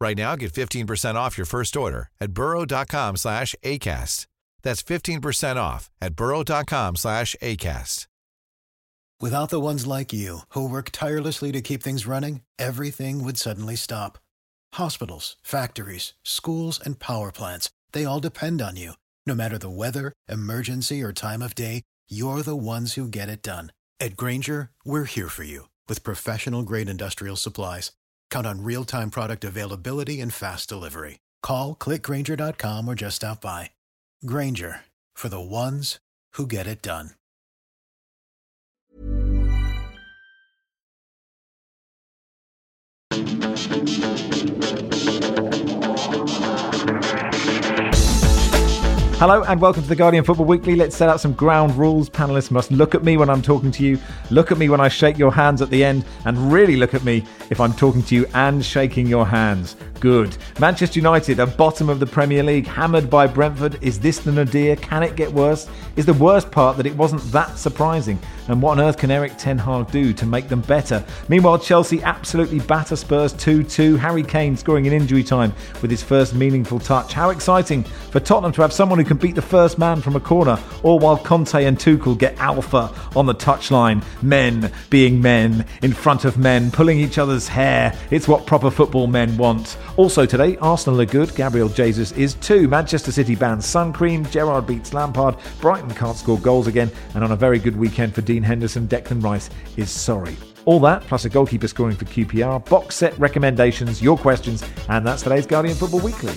Right now, get 15% off your first order at burrow.com slash ACAST. That's 15% off at burrow.com slash ACAST. Without the ones like you, who work tirelessly to keep things running, everything would suddenly stop. Hospitals, factories, schools, and power plants, they all depend on you. No matter the weather, emergency, or time of day, you're the ones who get it done. At Grainger, we're here for you with professional grade industrial supplies. Count on real time product availability and fast delivery. Call clickgrainger.com or just stop by. Grainger for the ones who get it done. Hello and welcome to the Guardian Football Weekly. Let's set out some ground rules. Panelists must look at me when I'm talking to you, look at me when I shake your hands at the end, and really look at me if I'm talking to you and shaking your hands. Good. Manchester United are bottom of the Premier League, hammered by Brentford. Is this the nadir? Can it get worse? Is the worst part that it wasn't that surprising? And what on earth can Erik Ten Hag do to make them better? Meanwhile, Chelsea absolutely batter Spurs 2 2. Harry Kane scoring in injury time with his first meaningful touch. How exciting for Tottenham to have someone who can beat the first man from a corner, all while Conte and Tuchel get alpha on the touchline. Men being men in front of men, pulling each other's hair. It's what proper football men want. Also today, Arsenal are good, Gabriel Jesus is too. Manchester City bans sun cream, Gerrard beats Lampard, Brighton can't score goals again, and on a very good weekend for Dean Henderson, Declan Rice is sorry. All that, plus a goalkeeper scoring for QPR, box set recommendations, your questions, and that's today's Guardian Football Weekly.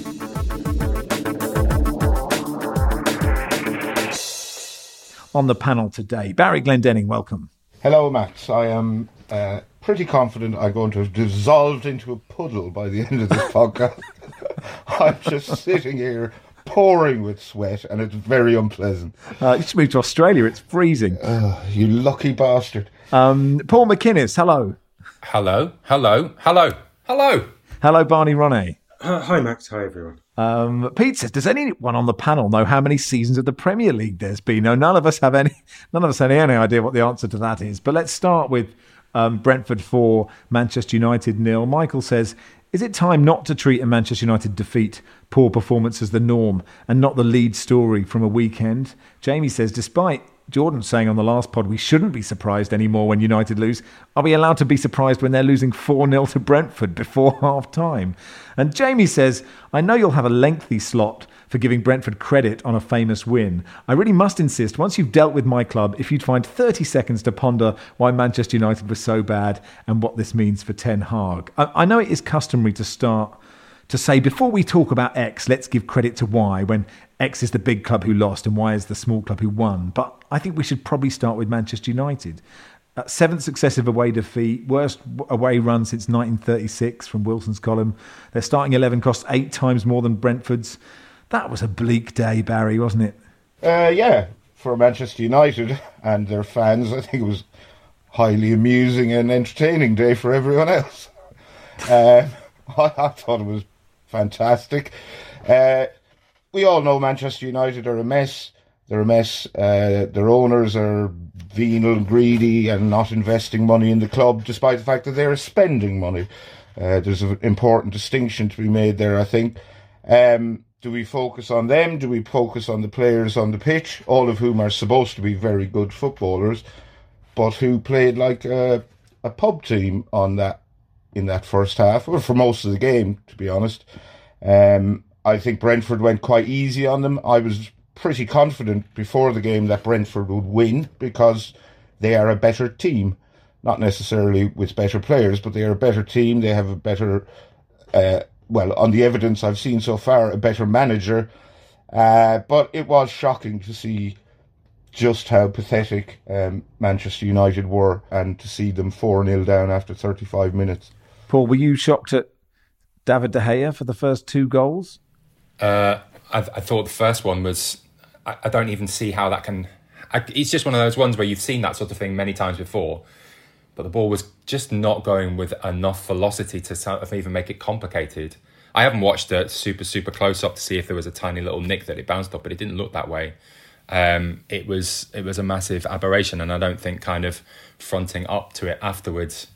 On the panel today, Barry Glendenning, welcome. Hello, Max. I am uh, pretty confident I'm going to have dissolved into a puddle by the end of this podcast. I'm just sitting here pouring with sweat, and it's very unpleasant. Uh, you should move to Australia. It's freezing. Uh, you lucky bastard. Um, Paul Macinnes, hello. Hello, hello, hello, hello. Hello, Barney Ronay. Uh, hi, Max. Hi, everyone. Um, Pete says, does anyone on the panel know how many seasons of the Premier League there's been? No, none of us have any. None of us have any idea what the answer to that is. But let's start with um, Brentford four, Manchester United nil. Michael says, is it time not to treat a Manchester United defeat, poor performance as the norm, and not the lead story from a weekend? Jamie says, despite Jordan saying on the last pod we shouldn't be surprised anymore when United lose. Are we allowed to be surprised when they're losing 4 0 to Brentford before half time? And Jamie says, I know you'll have a lengthy slot for giving Brentford credit on a famous win. I really must insist, once you've dealt with my club, if you'd find 30 seconds to ponder why Manchester United was so bad and what this means for Ten Hag. I, I know it is customary to start to say before we talk about X, let's give credit to Y when X is the big club who lost and Y is the small club who won. But I think we should probably start with Manchester United. Uh, seventh successive away defeat, worst away run since 1936 from Wilson's column. Their starting 11 cost eight times more than Brentford's. That was a bleak day, Barry, wasn't it? Uh, yeah, for Manchester United and their fans, I think it was highly amusing and entertaining day for everyone else. Uh, I, I, thought it was fantastic. Uh, we all know Manchester United are a mess. They're a mess. Uh, their owners are venal, greedy, and not investing money in the club, despite the fact that they're spending money. Uh, there's an important distinction to be made there, I think. Um, do we focus on them? Do we focus on the players on the pitch, all of whom are supposed to be very good footballers, but who played like a, a pub team on that in that first half, or for most of the game, to be honest? Um, I think Brentford went quite easy on them. I was pretty confident before the game that Brentford would win because they are a better team. Not necessarily with better players, but they are a better team. They have a better, uh, well, on the evidence I've seen so far, a better manager. Uh, but it was shocking to see just how pathetic um, Manchester United were and to see them 4 0 down after 35 minutes. Paul, were you shocked at David De Gea for the first two goals? Uh, I, I, thought the first one was. I, I don't even see how that can. I, it's just one of those ones where you've seen that sort of thing many times before, but the ball was just not going with enough velocity to even make it complicated. I haven't watched it super super close up to see if there was a tiny little nick that it bounced off, but it didn't look that way. Um, it was it was a massive aberration, and I don't think kind of fronting up to it afterwards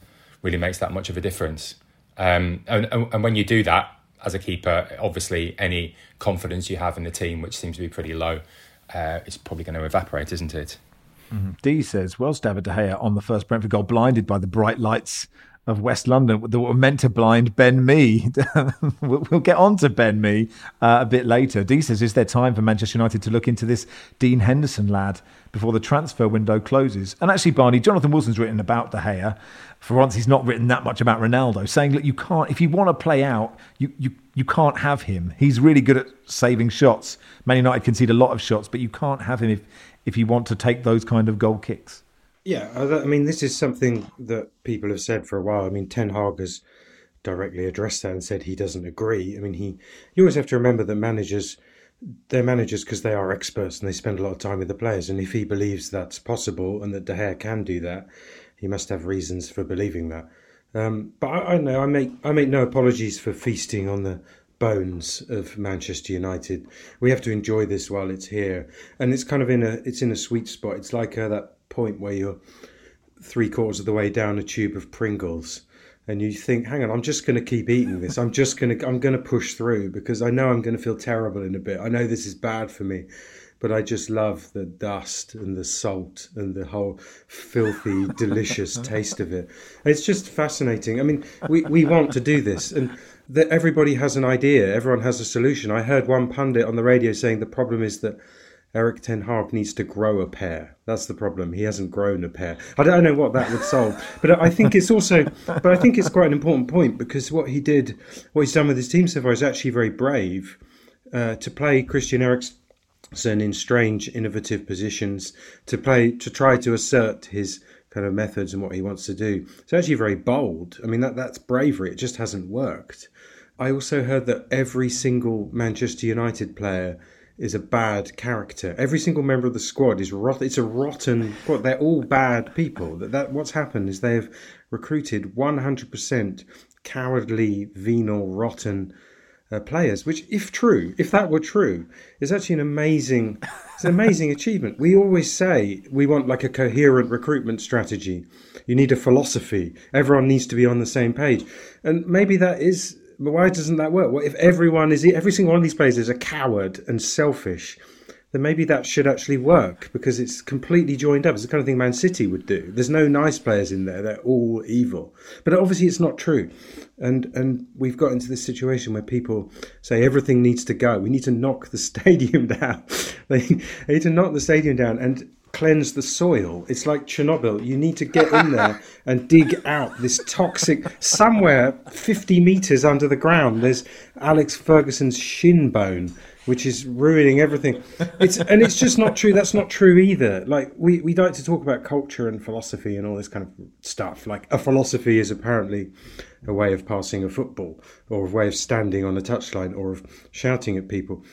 really makes that much of a difference. Um, and, and when you do that as a keeper, obviously any confidence you have in the team, which seems to be pretty low, uh, is probably going to evaporate, isn't it? Mm-hmm. D says, "Well, David De Gea on the first Brentford goal, blinded by the bright lights of West London that were meant to blind Ben Mee. we'll get on to Ben Mee uh, a bit later. D says, Is there time for Manchester United to look into this Dean Henderson lad before the transfer window closes? And actually, Barney, Jonathan Wilson's written about De Gea. For once, he's not written that much about Ronaldo, saying that you can't, if you want to play out, you, you, you can't have him. He's really good at saving shots. Man United concede a lot of shots, but you can't have him if, if you want to take those kind of goal kicks. Yeah, I mean, this is something that people have said for a while. I mean, Ten Hag has directly addressed that and said he doesn't agree. I mean, he you always have to remember that managers they're managers because they are experts and they spend a lot of time with the players. And if he believes that's possible and that De Gea can do that, he must have reasons for believing that. Um, but I, I know I make I make no apologies for feasting on the bones of Manchester United. We have to enjoy this while it's here, and it's kind of in a it's in a sweet spot. It's like uh, that point where you're three quarters of the way down a tube of Pringles and you think, hang on, I'm just going to keep eating this. I'm just going to, I'm going to push through because I know I'm going to feel terrible in a bit. I know this is bad for me, but I just love the dust and the salt and the whole filthy, delicious taste of it. It's just fascinating. I mean, we, we want to do this and that everybody has an idea. Everyone has a solution. I heard one pundit on the radio saying the problem is that Erik Ten Hag needs to grow a pair. That's the problem. He hasn't grown a pair. I don't know what that would solve, but I think it's also, but I think it's quite an important point because what he did, what he's done with his team so far, is actually very brave uh, to play Christian Eriksen in strange, innovative positions, to play, to try to assert his kind of methods and what he wants to do. It's actually very bold. I mean, that that's bravery. It just hasn't worked. I also heard that every single Manchester United player is a bad character. Every single member of the squad is rot. It's a rotten. Well, they're all bad people. That, that what's happened is they've recruited 100% cowardly, venal, rotten uh, players. Which, if true, if that were true, is actually an amazing. It's an amazing achievement. We always say we want like a coherent recruitment strategy. You need a philosophy. Everyone needs to be on the same page, and maybe that is but why doesn't that work? What if everyone is every single one of these players is a coward and selfish? Then maybe that should actually work because it's completely joined up. It's the kind of thing Man City would do. There's no nice players in there; they're all evil. But obviously, it's not true. And and we've got into this situation where people say everything needs to go. We need to knock the stadium down. they need to knock the stadium down. And cleanse the soil. It's like Chernobyl. You need to get in there and dig out this toxic somewhere 50 meters under the ground. There's Alex Ferguson's shin bone, which is ruining everything. It's and it's just not true. That's not true either. Like we we like to talk about culture and philosophy and all this kind of stuff. Like a philosophy is apparently a way of passing a football or a way of standing on a touchline or of shouting at people.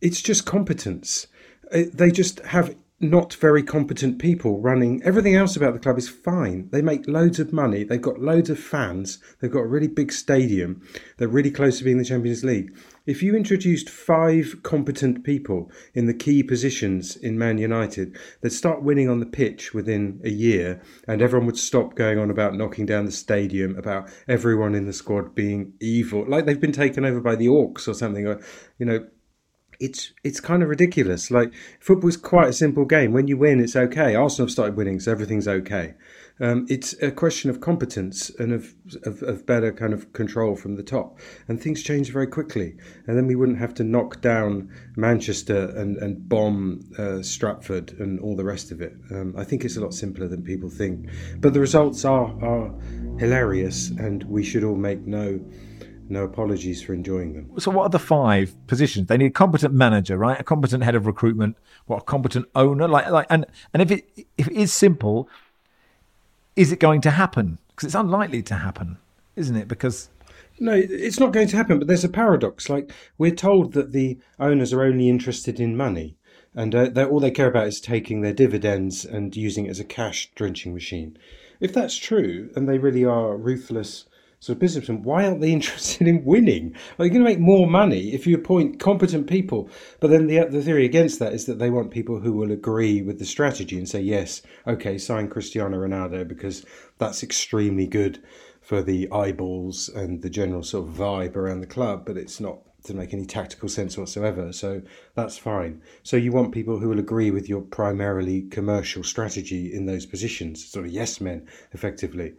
It's just competence. Uh, they just have not very competent people running. Everything else about the club is fine. They make loads of money. They've got loads of fans. They've got a really big stadium. They're really close to being the Champions League. If you introduced five competent people in the key positions in Man United, they'd start winning on the pitch within a year, and everyone would stop going on about knocking down the stadium, about everyone in the squad being evil, like they've been taken over by the Orcs or something. Or, you know, it's it's kind of ridiculous. Like football's quite a simple game. When you win, it's okay. Arsenal have started winning, so everything's okay. Um, it's a question of competence and of, of, of better kind of control from the top, and things change very quickly. And then we wouldn't have to knock down Manchester and and bomb uh, Stratford and all the rest of it. Um, I think it's a lot simpler than people think, but the results are are hilarious, and we should all make no no apologies for enjoying them. So, what are the five positions? They need a competent manager, right? A competent head of recruitment. What a competent owner, like, like, and and if it if it is simple, is it going to happen? Because it's unlikely to happen, isn't it? Because No, it's not going to happen. But there's a paradox. Like we're told that the owners are only interested in money, and uh, all they care about is taking their dividends and using it as a cash drenching machine. If that's true, and they really are ruthless of businessmen, why aren't they interested in winning? Are you going to make more money if you appoint competent people? But then the the theory against that is that they want people who will agree with the strategy and say yes, okay, sign Cristiano Ronaldo because that's extremely good for the eyeballs and the general sort of vibe around the club, but it's not to make any tactical sense whatsoever. So that's fine. So you want people who will agree with your primarily commercial strategy in those positions, sort of yes men, effectively.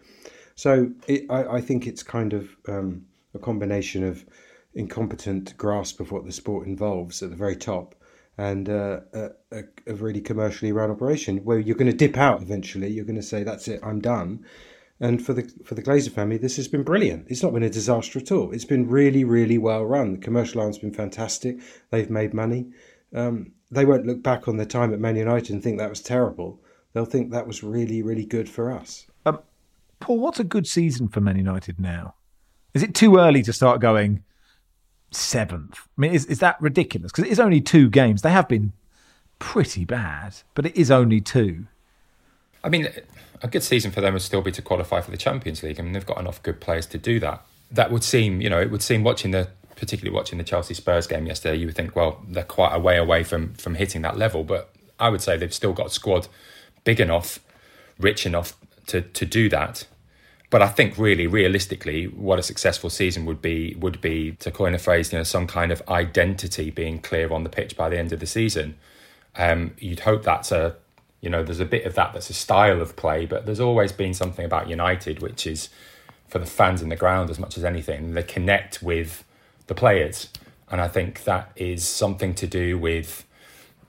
So it, I, I, think it's kind of um, a combination of incompetent grasp of what the sport involves at the very top and uh, a, a, really commercially run operation where you're going to dip out eventually. You're going to say, that's it, I'm done and for the for the Glazer family, this has been brilliant. It's not been a disaster at all. It's been really, really well run. The commercial arm's been fantastic. They've made money. Um, they won't look back on their time at Man United and think that was terrible. They'll think that was really, really good for us. Paul, what's a good season for Man United now? Is it too early to start going seventh? I mean, is is that ridiculous? Because it is only two games. They have been pretty bad, but it is only two. I mean, a good season for them would still be to qualify for the Champions League. I mean, they've got enough good players to do that. That would seem, you know, it would seem watching the, particularly watching the Chelsea Spurs game yesterday, you would think, well, they're quite a way away from from hitting that level. But I would say they've still got a squad big enough, rich enough to to do that. But I think really, realistically, what a successful season would be would be to coin a phrase, you know, some kind of identity being clear on the pitch by the end of the season. Um, you'd hope that's a you know, there's a bit of that that's a style of play, but there's always been something about United which is for the fans in the ground as much as anything. They connect with the players, and I think that is something to do with,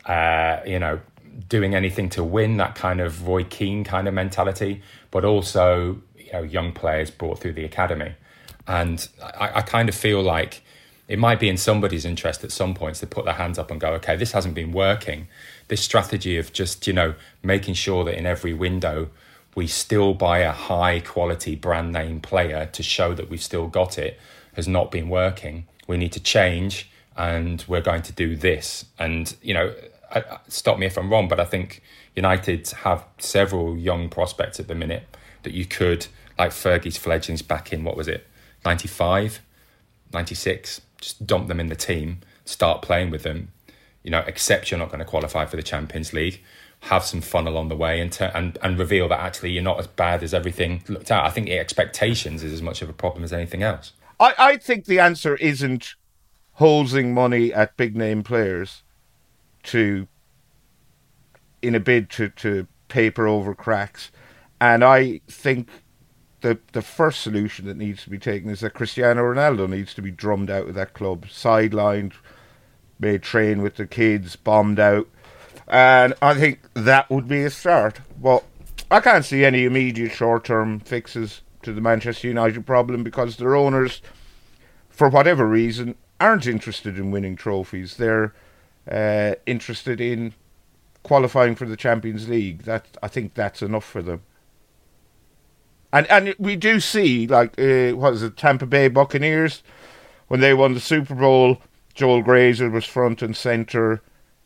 uh, you know, doing anything to win that kind of Roy Keane kind of mentality, but also you know young players brought through the academy, and I, I kind of feel like it might be in somebody's interest at some points to put their hands up and go, okay, this hasn't been working. This strategy of just, you know, making sure that in every window we still buy a high quality brand name player to show that we've still got it has not been working. We need to change and we're going to do this. And, you know, stop me if I'm wrong, but I think United have several young prospects at the minute that you could, like Fergie's fledglings back in, what was it, 95, 96? just dump them in the team, start playing with them. You know, accept you're not going to qualify for the Champions League, have some fun along the way, and and and reveal that actually you're not as bad as everything looked at. I think expectations is as much of a problem as anything else. I, I think the answer isn't holding money at big name players to in a bid to, to paper over cracks. And I think the the first solution that needs to be taken is that Cristiano Ronaldo needs to be drummed out of that club, sidelined, made train with the kids, bombed out, and I think that would be a start. But I can't see any immediate short term fixes to the Manchester United problem because their owners, for whatever reason, aren't interested in winning trophies. They're uh, interested in qualifying for the Champions League. That I think that's enough for them. And and we do see like uh, what is it, Tampa Bay Buccaneers when they won the Super Bowl. Joel Glazer was front and center,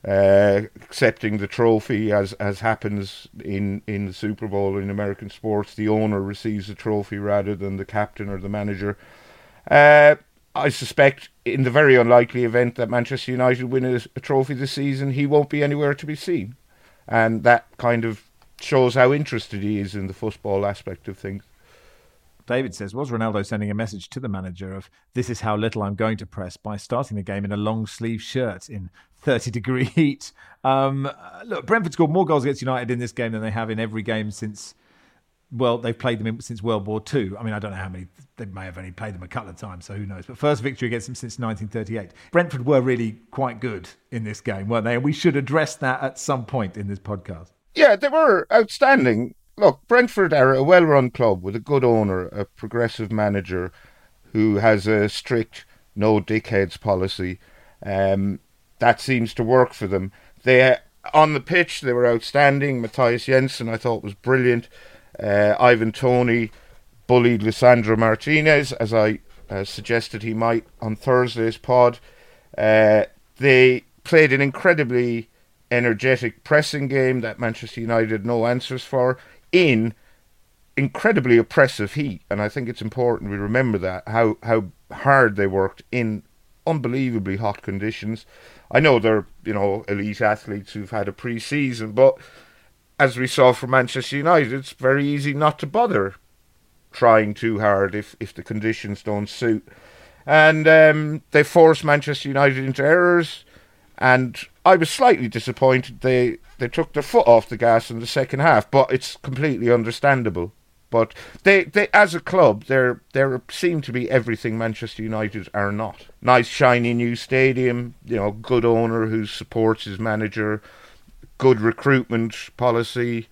uh, accepting the trophy as as happens in in the Super Bowl in American sports. The owner receives the trophy rather than the captain or the manager. Uh, I suspect, in the very unlikely event that Manchester United win a, a trophy this season, he won't be anywhere to be seen, and that kind of shows how interested he is in the football aspect of things. David says, was Ronaldo sending a message to the manager of this is how little I'm going to press by starting the game in a long sleeve shirt in 30 degree heat? Um, look, Brentford scored more goals against United in this game than they have in every game since, well, they've played them in, since World War II. I mean, I don't know how many, they may have only played them a couple of times, so who knows. But first victory against them since 1938. Brentford were really quite good in this game, weren't they? And we should address that at some point in this podcast. Yeah, they were outstanding. Look, Brentford are a well run club with a good owner, a progressive manager who has a strict no dickheads policy. Um, that seems to work for them. They on the pitch they were outstanding. Mathias Jensen I thought was brilliant. Uh, Ivan Toney bullied Lisandro Martinez as I uh, suggested he might on Thursday's pod. Uh, they played an incredibly energetic pressing game that Manchester United had no answers for in incredibly oppressive heat, and I think it's important we remember that how how hard they worked in unbelievably hot conditions. I know they're you know elite athletes who've had a pre-season, but as we saw from Manchester United, it's very easy not to bother trying too hard if if the conditions don't suit. And um, they forced Manchester United into errors, and I was slightly disappointed they they took their foot off the gas in the second half, but it's completely understandable. But they, they as a club, they're they seem to be everything Manchester United are not. Nice shiny new stadium, you know, good owner who supports his manager, good recruitment policy,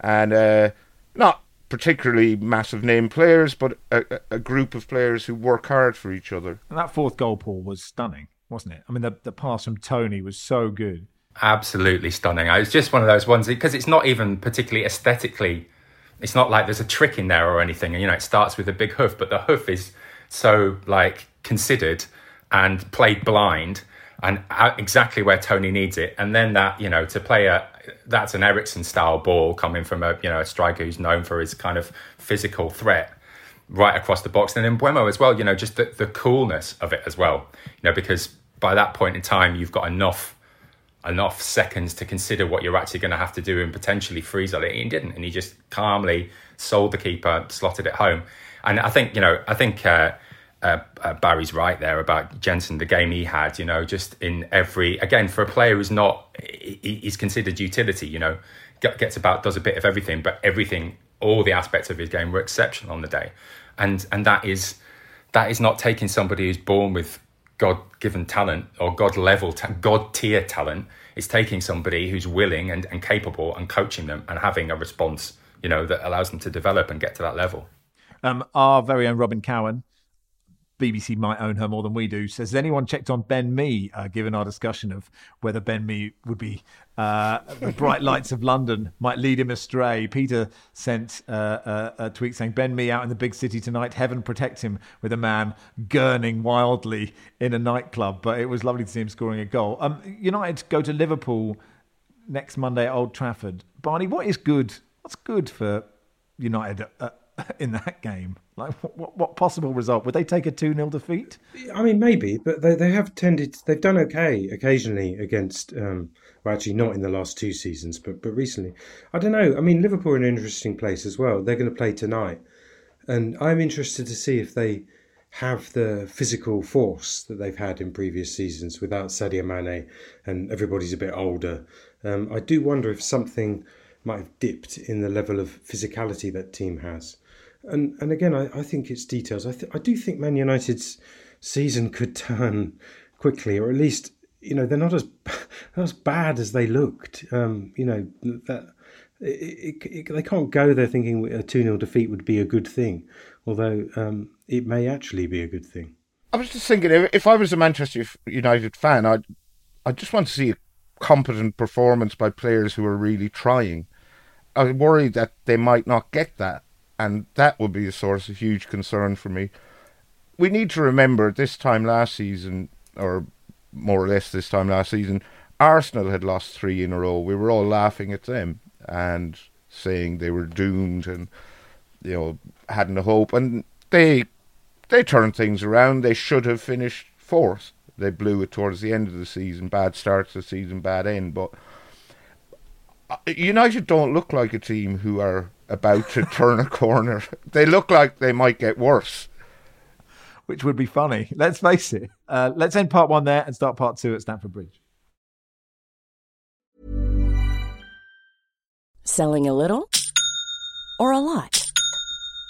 and uh, not particularly massive name players, but a, a, group of players who work hard for each other. And that fourth goal, Paul, was stunning, wasn't it? I mean, the, the pass from Toney was so good. Absolutely stunning. It was just one of those ones because it's not even particularly aesthetically it's not like there's a trick in there or anything. And, you know, it starts with a big hoof, but the hoof is so like considered and played blind and exactly where Toney needs it. And then that, you know, to play a, that's an Eriksen style ball coming from a, you know, a striker who's known for his kind of physical threat right across the box. And then Mbeumo as well, you know, just the, the coolness of it as well, you know, because by that point in time, you've got enough enough seconds to consider what you're actually going to have to do and potentially freeze on it. He didn't, and he just calmly sold the keeper, slotted it home. And I think you know, I think uh, uh, uh, Barry's right there about Jensen. The game he had, you know, just in every again for a player who's not, he, he's considered utility. You know, gets about does a bit of everything, but everything, all the aspects of his game were exceptional on the day, and and that is that is not taking somebody who's born with God given talent or God level, ta- God tier talent. It's taking somebody who's willing and, and capable and coaching them and having a response, you know, that allows them to develop and get to that level. Um, our very own Robyn Cowen BBC might own her more than we do. Says, has anyone checked on Ben Mee, uh, given our discussion of whether Ben Mee would be uh, the bright lights of London might lead him astray? Peter sent uh, a, a, tweet saying, Ben Mee out in the big city tonight. Heaven protect him with a man gurning wildly in a nightclub. But it was lovely to see him scoring a goal. Um, United go to Liverpool next Monday at Old Trafford. Barney, what is good? What's good for United in that game? Like, what, what possible result? Would they take a 2 0 defeat? I mean, maybe, but they, they have tended, they've done okay occasionally against, um, well, actually not in the last two seasons, but, but recently. I don't know. I mean, Liverpool are an interesting place as well. They're going to play tonight. And I'm interested to see if they have the physical force that they've had in previous seasons without Sadio Mane and everybody's a bit older. Um, I do wonder if something might have dipped in the level of physicality that team has and and again, I, I think it's details. I th- I do think Man United's season could turn quickly, or at least you know they're not as as bad as they looked. Um, you know that. It, it, it, they can't go there thinking a 2 0 defeat would be a good thing, although um, it may actually be a good thing. I was just thinking, if I was a Manchester United fan, I'd, I just want to see a competent performance by players who are really trying. I worry that they might not get that and that would be a source of huge concern for me. We need to remember this time last season, or more or less this time last season, Arsenal had lost three in a row. We were all laughing at them and saying they were doomed and you know hadn't a hope. And they they turned things around. They should have finished fourth. They blew it towards the end of the season. Bad start to the season, bad end. But United don't look like a team who are about to turn a corner. They look like they might get worse. Which would be funny. Let's face it. Uh, let's end part one there and start part two at Stamford Bridge. Selling a little or a lot?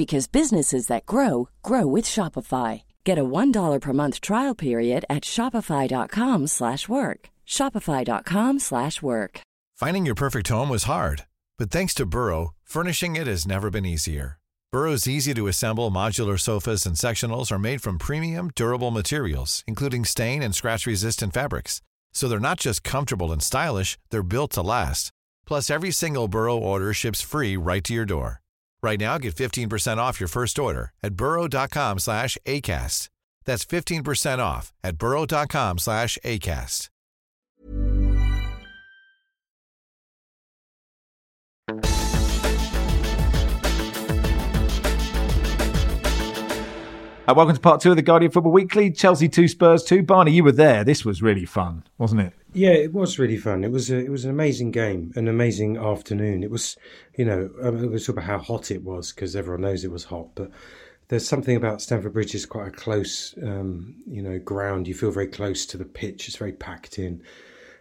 because businesses that grow grow with Shopify. Get a $1 per month trial period at shopify.com slash work. Shopify.com slash work. Finding your perfect home was hard, but thanks to Burrow, furnishing it has never been easier. Burrow's easy to assemble modular sofas and sectionals are made from premium, durable materials, including stain and scratch resistant fabrics. So they're not just comfortable and stylish, they're built to last. Plus, every single Burrow order ships free right to your door. Right now, get 15% off your first order at burrow.com slash ACAST. That's 15% off at burrow.com slash ACAST. Uh, welcome to part two of the Guardian Football Weekly. Chelsea 2, Spurs 2. Barney, you were there. This was really fun, wasn't it? Yeah, it was really fun. It was a, it was an amazing game, an amazing afternoon. It was, you know, I mean, we talk about how hot it was because everyone knows it was hot, but there's something about Stamford Bridge is quite a close, um, you know, ground. You feel very close to the pitch. It's very packed in,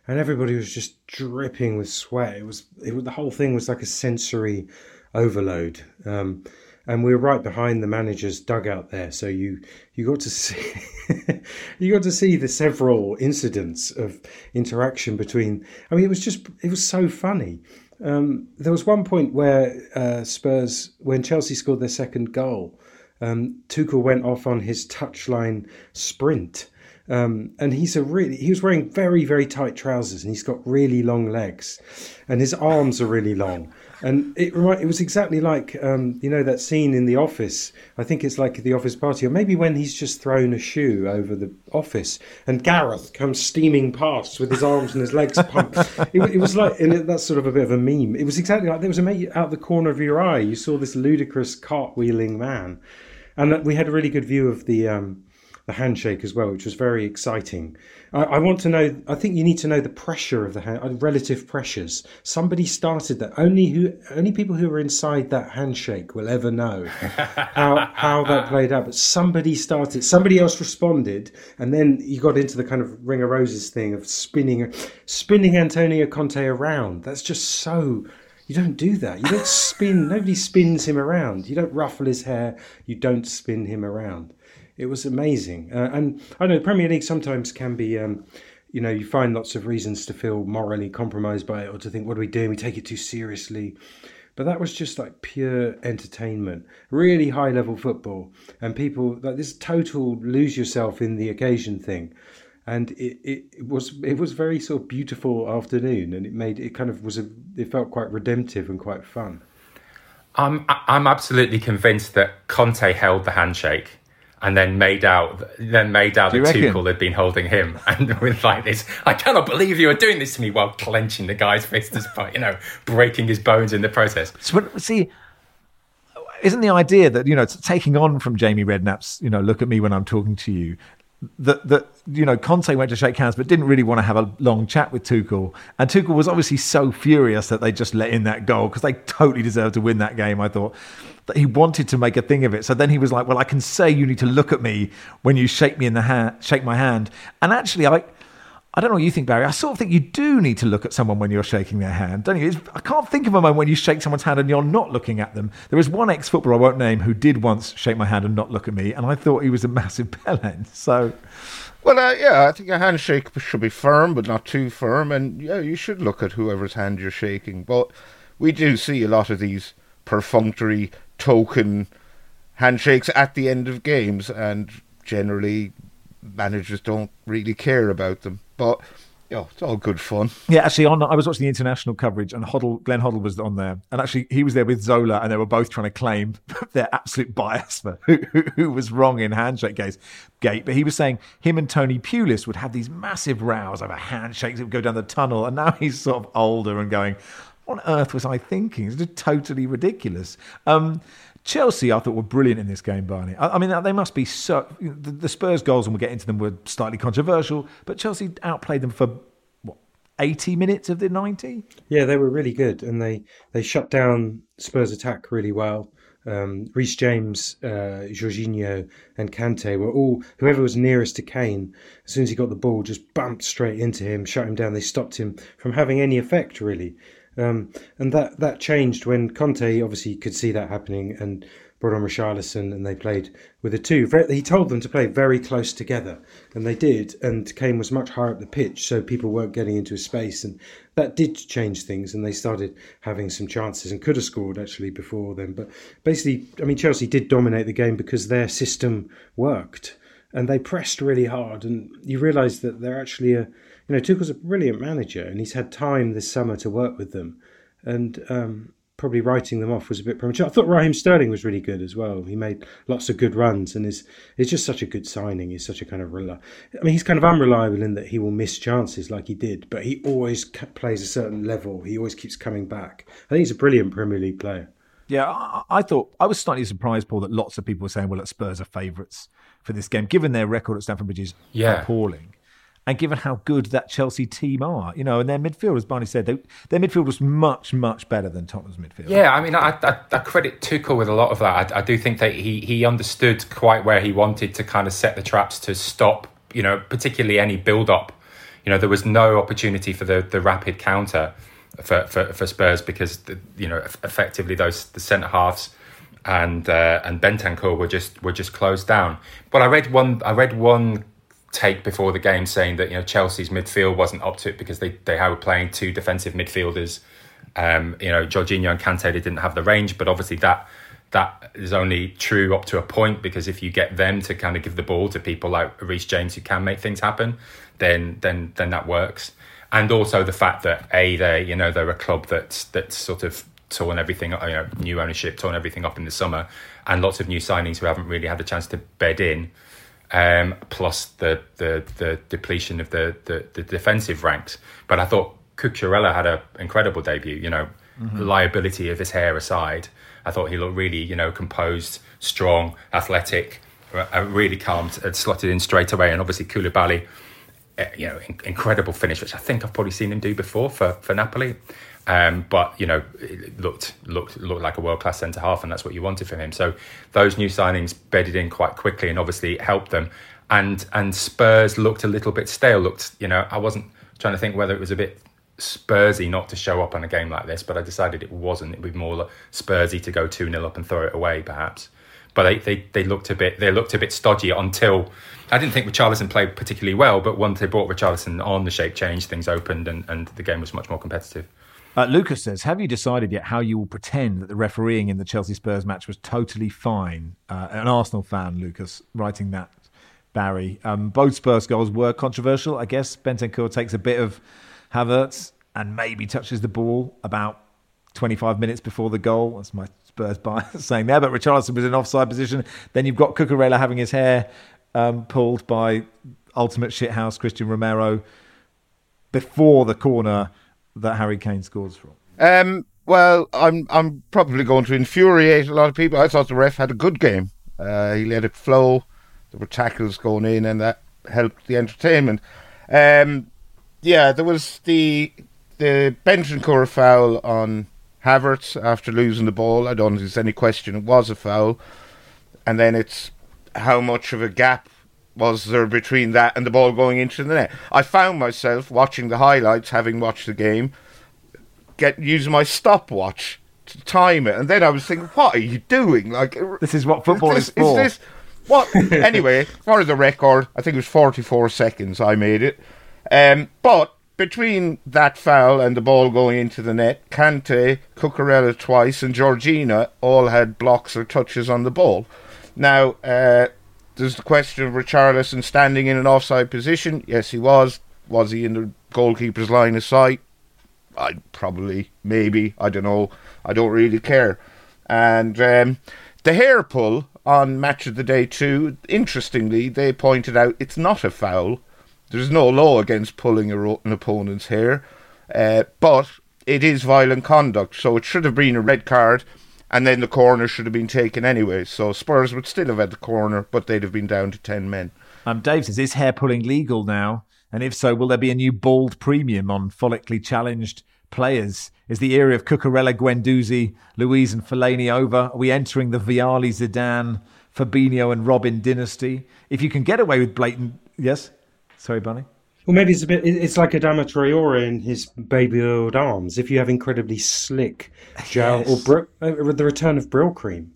and everybody was just dripping with sweat. It was, it, the whole thing was like a sensory overload. Um, and we were right behind the manager's dugout there, so you you got to see you got to see the several incidents of interaction between. I mean, it was just it was so funny. Um, there was one point where uh, Spurs, when Chelsea scored their second goal, um, Tuchel went off on his touchline sprint. Um, and he's a really he was wearing very very tight trousers and he's got really long legs and his arms are really long. And it it was exactly like um, you know that scene in the office. I think it's like the office party or maybe when he's just thrown a shoe over the office and gareth comes steaming past with his arms and his legs pumped. It, it, was like and it, that's sort of a bit of a meme. It was exactly like there was a mate out the corner of your eye. You saw this ludicrous cartwheeling man. And we had a really good view of the um, the handshake as well, which was very exciting. I, I, want to know. I think you need to know the pressure of the hand, uh, relative pressures. Somebody started that. Only who, only people who were inside that handshake will ever know how how that played out. But somebody started. Somebody else responded, and then you got into the kind of ring of roses thing of spinning, spinning Antonio Conte around. That's just so you don't do that. You don't spin. Nobody spins him around. You don't ruffle his hair. You don't spin him around. It was amazing. Uh, and I know the Premier League sometimes can be, um, you know, you find lots of reasons to feel morally compromised by it or to think, what are we doing? We take it too seriously. But that was just like pure entertainment, really high level football. And people, like this total lose yourself in the occasion thing. And it, it, it was it was very sort of beautiful afternoon, and it made it kind of was a it felt quite redemptive and quite fun. I'm I'm absolutely convinced that Conte held the handshake and then made out then made out that Tuchel had been holding him. And with like this I cannot believe you are doing this to me while clenching the guy's fist as you know breaking his bones in the process. So see isn't the idea that you know it's taking on from Jamie Redknapp's you know look at me when I'm talking to you that that you know Conte went to shake hands but didn't really want to have a long chat with Tuchel. And Tuchel was obviously so furious that they just let in that goal because they totally deserved to win that game I thought that he wanted to make a thing of it so then he was like well I can say you need to look at me when you shake me in the hand shake my hand and actually I I don't know what you think, Barry. I sort of think you do need to look at someone when you're shaking their hand, don't you? It's, I can't think of a moment when you shake someone's hand and you're not looking at them. There was one ex-footballer I won't name who did once shake my hand and not look at me, and I thought he was a massive bellend. So, well, uh, yeah, I think a handshake should be firm, but not too firm, and yeah, you should look at whoever's hand you're shaking. But we do see a lot of these perfunctory token handshakes at the end of games, and generally managers don't really care about them. But yeah, it's all good fun. Yeah, actually, on I was watching the international coverage, and Hoddle, Glenn Hoddle was on there, and actually he was there with Zola, and they were both trying to claim their absolute bias for who, who, was wrong in handshake gate. Gate, but he was saying him and Tony Pulis would have these massive rows over handshakes that would go down the tunnel, and now he's sort of older and going, "What on earth was I thinking? It's totally ridiculous." Um, Chelsea, I thought, were brilliant in this game, Barney. I, I mean, they must be so. The, the, Spurs goals, and we'll get into them, were slightly controversial, but Chelsea outplayed them for what eighty minutes of the ninety. Yeah, they were really good, and they they shut down Spurs' attack really well. Um, Reece James, uh, Jorginho, and Kante were all whoever was nearest to Kane. As soon as he got the ball, just bumped straight into him, shut him down. They stopped him from having any effect, really. Um, and that, that changed when Conte obviously could see that happening and brought on Richarlison, and they played with the two. He told them to play very close together, and they did. And Kane was much higher up the pitch, so people weren't getting into his space, and that did change things. And they started having some chances and could have scored actually before then. But basically, I mean, Chelsea did dominate the game because their system worked, and they pressed really hard. And you realise that they're actually a, you know, Tuchel's a brilliant manager, and he's had time this summer to work with them, and. Um, probably writing them off was a bit premature. I thought Raheem Sterling was really good as well. He made lots of good runs and is is just such a good signing. He's such a kind of rel- I mean, he's kind of unreliable in that he will miss chances like he did, but he always plays a certain level. He always keeps coming back. I think he's a brilliant Premier League player. Yeah, I, I thought I was slightly surprised, Paul, that lots of people were saying, "Well, that Spurs are favourites for this game, given their record at Stamford Bridge is yeah. appalling." And given how good that Chelsea team are, you know, and their midfield, as Barney said, they, their midfield was much, much better than Tottenham's midfield. Yeah, I mean, I, I, I credit Tuchel with a lot of that. I, I, do think that he he understood quite where he wanted to kind of set the traps to stop, you know, particularly any build up. You know, there was no opportunity for the the rapid counter for for, for Spurs because the, you know effectively those the centre halves and uh, and Bentancur were just were just closed down. But I read one I read one take before the game saying that you know Chelsea's midfield wasn't up to it because they they were playing two defensive midfielders. Um, you know, Jorginho and Kante they didn't have the range, but obviously that that is only true up to a point because if you get them to kind of give the ball to people like Reece James who can make things happen, then then then that works. And also the fact that a they you know they're a club that's that's sort of torn everything you know new ownership torn everything up in the summer and lots of new signings who haven't really had the chance to bed in um, plus the, the the depletion of the, the, the defensive ranks. But I thought Cucurella had an incredible debut. You know, mm-hmm. liability of his hair aside, I thought he looked really you know composed, strong, athletic, uh, really calm, uh, slotted in straight away. And obviously Koulibaly, uh, you know, incredible finish, which I think I've probably seen him do before for for Napoli. Um, but you know, it looked looked looked like a world class centre half, and that's what you wanted from him. So those new signings bedded in quite quickly, and obviously helped them. And and Spurs looked a little bit stale. Looked, you know, I wasn't trying to think whether it was a bit Spursy not to show up on a game like this, but I decided it wasn't. It would be more Spursy to go two 0 up and throw it away, perhaps. But they, they, they looked a bit they looked a bit stodgy until I didn't think Richarlison played particularly well, but once they brought Richarlison on, the shape changed, things opened, and, and the game was much more competitive. Uh, Lucas says, "Have you decided yet how you will pretend that the refereeing in the Chelsea Spurs match was totally fine?" Uh, an Arsenal fan, Lucas, writing that. Barry, um, both Spurs goals were controversial. I guess Bentancur takes a bit of Havertz and maybe touches the ball about 25 minutes before the goal. That's my Spurs bias saying there. But Richarlison was in offside position. Then you've got Cucurella having his hair um, pulled by ultimate shithouse Cristian Romero before the corner that Harry Kane scores from? Um, well, I'm I'm probably going to infuriate a lot of people. I thought the ref had a good game. Uh, he let it flow. There were tackles going in, and that helped the entertainment. Um, yeah, there was the the Bentancur foul on Havertz after losing the ball. I don't think there's any question it was a foul. And then it's how much of a gap was there between that and the ball going into the net? I found myself watching the highlights, having watched the game, get using my stopwatch to time it, and then I was thinking, "What are you doing? Like this is what football is, this, is for." Is this what? anyway, for the record, I think it was forty-four seconds I made it. Um, but between that foul and the ball going into the net, Kante, Cucurella twice, and Jorginho all had blocks or touches on the ball. Now, uh, there's the question of Richarlison standing in an offside position. Yes, he was. Was he in the goalkeeper's line of sight? I probably, maybe, I don't know. I don't really care. And um, the hair pull on Match of the Day 2, interestingly, they pointed out it's not a foul. There's no law against pulling an opponent's hair, uh, but it is violent conduct, so it should have been a red card and then the corner should have been taken anyway. So Spurs would still have had the corner, but they'd have been down to 10 men. Um, Dave says, is hair pulling legal now? And if so, will there be a new bald premium on follically challenged players? Is the era of Cucurella, Guendouzi, Luiz, and Fellaini over? Are we entering the Vialli, Zidane, Fabinho, and Robben dynasty? If you can get away with blatant. Yes? Sorry, Barney? Well, maybe it's a bit. It's like Adama Traore in his baby old arms. If you have incredibly slick gel yes. or br- uh, the return of Brylcreem,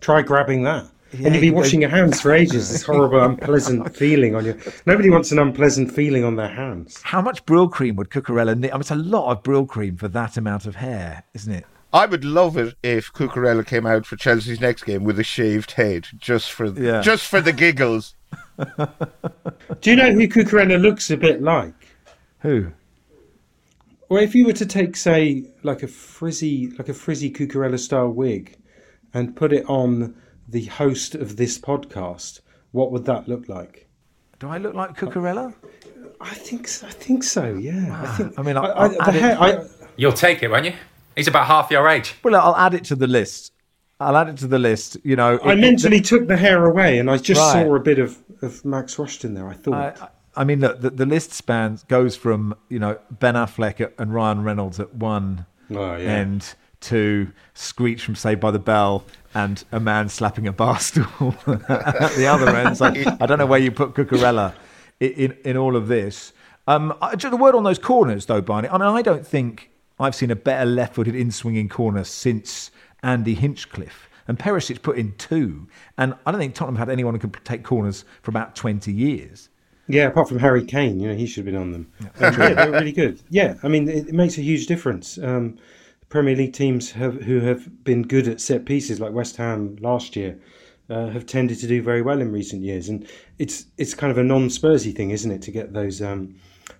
Try grabbing that. and you'll be washing your hands for ages. This horrible, unpleasant feeling on your. Nobody wants an unpleasant feeling on their hands. How much Brylcreem would Cucurella need? I mean, it's a lot of Brylcreem for that amount of hair, isn't it? I would love it if Cucurella came out for Chelsea's next game with a shaved head, just for Yeah. just for the giggles. Do you know who Cucurella looks a bit like? Who? Well, if you were to take, say, like a frizzy, like a frizzy Cucurella style wig, and put it on the host of this podcast, what would that look like? Do I look like Cucurella? I think, so, I think so. Yeah, I ah, think. I mean, I'll- I, I'll the hair, I, You'll take it, won't you? He's about half your age. Well, I'll add it to the list. I'll add it to the list. You know, I it- mentally took the hair away, and I just Right. saw a bit of, of Max Rushden there. I thought. I, I mean, look, the, the list spans goes from you know Ben Affleck and Ryan Reynolds at one Oh, yeah. end to Screech from Saved by the Bell and a man slapping a bar stool at the other end. So I don't know where you put Cucurella in, in, in all of this. Um, just a word on those corners, though, Barney. I mean, I don't think I've seen a better left-footed in-swinging corner since Andy Hinchcliffe. And Perisic put in two, and I don't think Tottenham had anyone who could take corners for about twenty years. Yeah, apart from Harry Kane, you know, he should have been on them. Yeah, they're really good. Yeah, I mean, it, it makes a huge difference. Um, Premier League teams have, who have been good at set pieces, like West Ham last year, uh, have tended to do very well in recent years, and it's it's kind of a non-Spursy thing, isn't it, to get those um,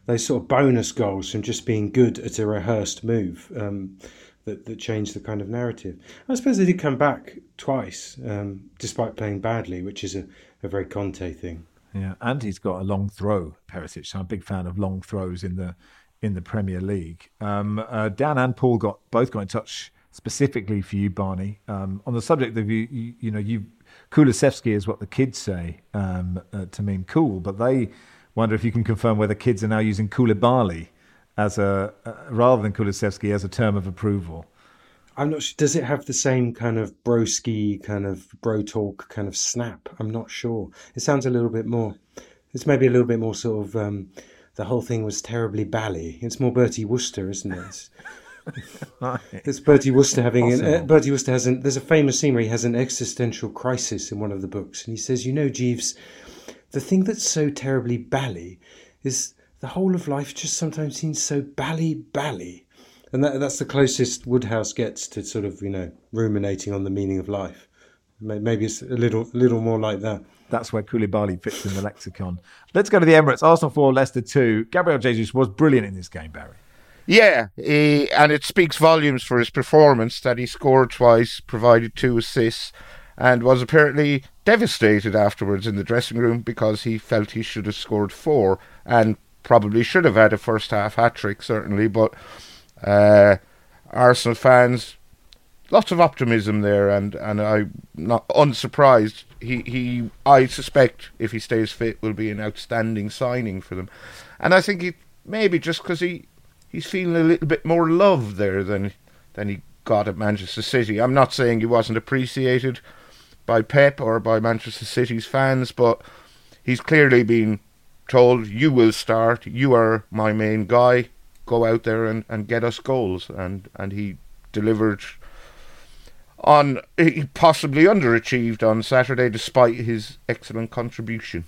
those sort of bonus goals from just being good at a rehearsed move. Um, that, that changed the kind of narrative. I suppose they did come back twice, um, despite playing badly, which is a, a very Conte thing. Yeah, and he's got a long throw, Perisic. So I'm a big fan of long throws in the in the Premier League. Um, uh, Dan and Paul got both got in touch specifically for you, Barney, um, on the subject of you. You, you know, you Kulusevski is what the kids say um, uh, to mean cool, but they wonder if you can confirm whether kids are now using Koulibaly as a uh, rather than Kulusevski as a term of approval. I'm not sure. Does it have the same kind of broski, kind of bro talk, kind of snap? I'm not sure. It sounds a little bit more. It's maybe a little bit more sort of. Um, the whole thing was terribly bally. It's more Bertie Wooster, isn't it? It's, it's Bertie Wooster having. An, uh, Bertie Wooster has an. There's a famous scene where he has an existential crisis in one of the books, and he says, "You know, Jeeves, the thing that's so terribly bally is the whole of life just sometimes seems so bally bally." And that, that's the closest Wodehouse gets to sort of, you know, ruminating on the meaning of life. Maybe it's a little, little more like that. That's where Koulibaly fits in the lexicon. Let's go to the Emirates. Arsenal 4, Leicester 2. Gabriel Jesus was brilliant in this game, Barry. Yeah, he, and it speaks volumes for his performance that he scored twice, provided two assists, and was apparently devastated afterwards in the dressing room because he felt he should have scored four and probably should have had a first half hat trick, certainly. But uh, Arsenal fans, lots of optimism there, and, and I'm not unsurprised. He, he, I suspect if he stays fit, will be an outstanding signing for them. And I think he maybe just because he he's feeling a little bit more love there than than he got at Manchester City. I'm not saying he wasn't appreciated by Pep or by Manchester City's fans, but he's clearly been told, "You will start. You are my main guy. Go out there and, and get us goals." And and he delivered on. He possibly underachieved on Saturday, despite his excellent contribution.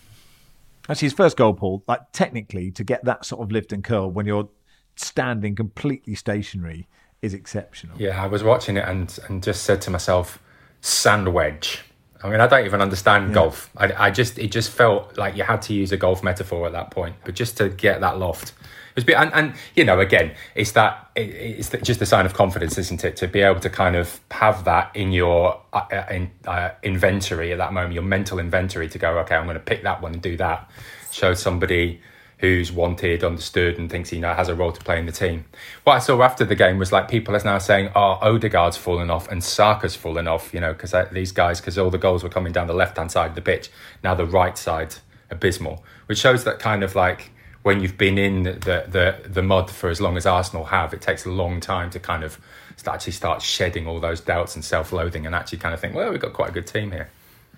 That's his first goal, Paul, like technically, to get that sort of lift and curl when you're standing completely stationary is exceptional. Yeah, I was watching it and and just said to myself, sand wedge. I mean, I don't even understand golf. I, I just it just felt like you had to use a golf metaphor at that point, but just to get that loft. It was, bit- and, and you know, again, it's that it, it's just a sign of confidence, isn't it? To be able to kind of have that in your uh, uh, in, uh, inventory at that moment, your mental inventory, to go, okay, I'm going to pick that one and do that. Show somebody who's wanted, understood, and thinks he know has a role to play in the team. What I saw after the game was like people are now saying, "Oh, Odegaard's fallen off and Saka's fallen off," you know, because these guys, because all the goals were coming down the left hand side of the pitch. Now the right side abysmal, which shows that kind of like when you've been in the the the mud for as long as Arsenal have, it takes a long time to kind of actually start shedding all those doubts and self loathing, and actually kind of think, well, we've got quite a good team here.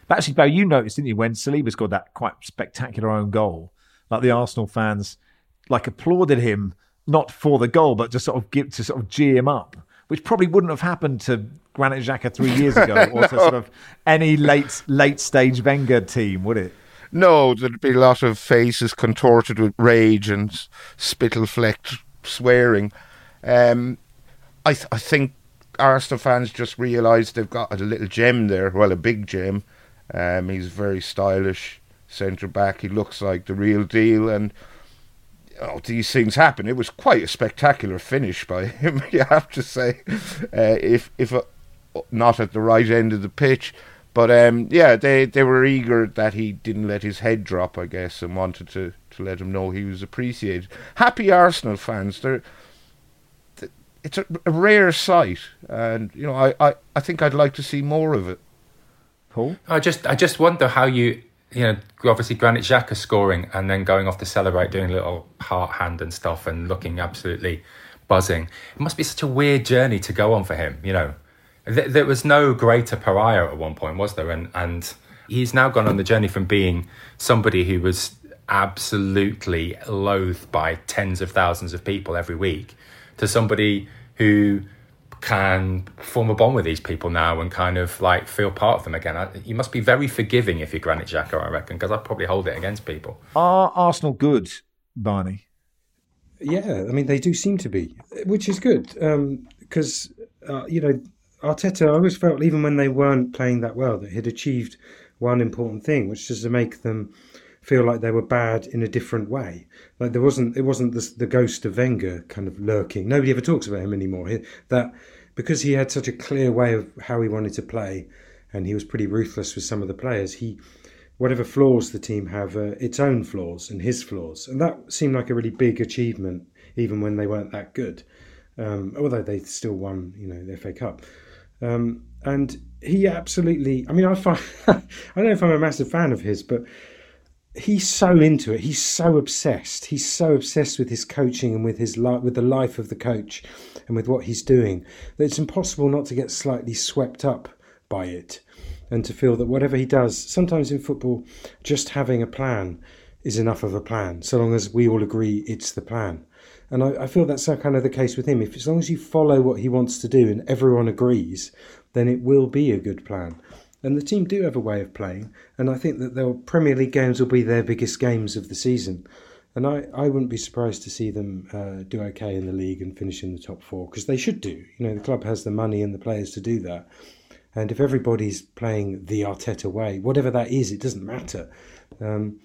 But actually, Barry, you noticed, didn't you, when Saliba scored that quite spectacular own goal? Like the Arsenal fans, like applauded him not for the goal, but just sort of give to sort of gee him up which probably wouldn't have happened to Granit Xhaka three years ago, or no. to sort of any late late stage Wenger team, would it? No, there'd be a lot of faces contorted with rage and spittle flecked swearing. Um, I th- I think Arsenal fans just realised they've got a little gem there. Well, a big gem. Um, he's very stylish centre back. He looks like the real deal, and oh, these things happen. It was quite a spectacular finish by him, you have to say. Uh, if if uh, not at the right end of the pitch, but um, yeah, they they were eager that he didn't let his head drop, I guess, and wanted to to let him know he was appreciated. Happy Arsenal fans, they're it's a, a, rare sight, and you know, I, I, I think I'd like to see more of it. Paul, I just I just wonder how you you know obviously Granit Xhaka scoring and then going off to celebrate, doing a little heart hand and stuff, and looking absolutely buzzing. It must be such a weird journey to go on for him. You know, Th- there was no greater pariah at one point, was there? And and he's now gone on the journey from being somebody who was absolutely loathed by tens of thousands of people every week to somebody who can form a bond with these people now and kind of like feel part of them again. I, you must be very forgiving if you're Granit Xhaka, I reckon, because I'd probably hold it against people. Are Arsenal good, Barney? Yeah, I mean they do seem to be, which is good because um, uh, you know Arteta. I always felt even when they weren't playing that well that he'd achieved one important thing, which is to make them feel like they were bad in a different way. Like there wasn't, it wasn't the, the ghost of Wenger kind of lurking. Nobody ever talks about him anymore. He, that because he had such a clear way of how he wanted to play, and he was pretty ruthless with some of the players. He, whatever flaws the team have, uh, its own flaws and his flaws, and that seemed like a really big achievement, even when they weren't that good. Um, although they still won, you know, the FA Cup. Um, and he absolutely, I mean, I find, I don't know if I'm a massive fan of his, but he's so into it. He's so obsessed. He's so obsessed with his coaching and with his life, with the life of the coach, and with what he's doing that it's impossible not to get slightly swept up by it, and to feel that whatever he does, sometimes in football, just having a plan is enough of a plan, so long as we all agree it's the plan. And I, I feel that's kind of the case with him. If as long as you follow what he wants to do and everyone agrees, then it will be a good plan. And the team do have a way of playing, and I think that their Premier League games will be their biggest games of the season. And I, I wouldn't be surprised to see them uh, do okay in the league and finish in the top four because they should do. You know, the club has the money and the players to do that. And if everybody's playing the Arteta way, whatever that is, it doesn't matter. Um,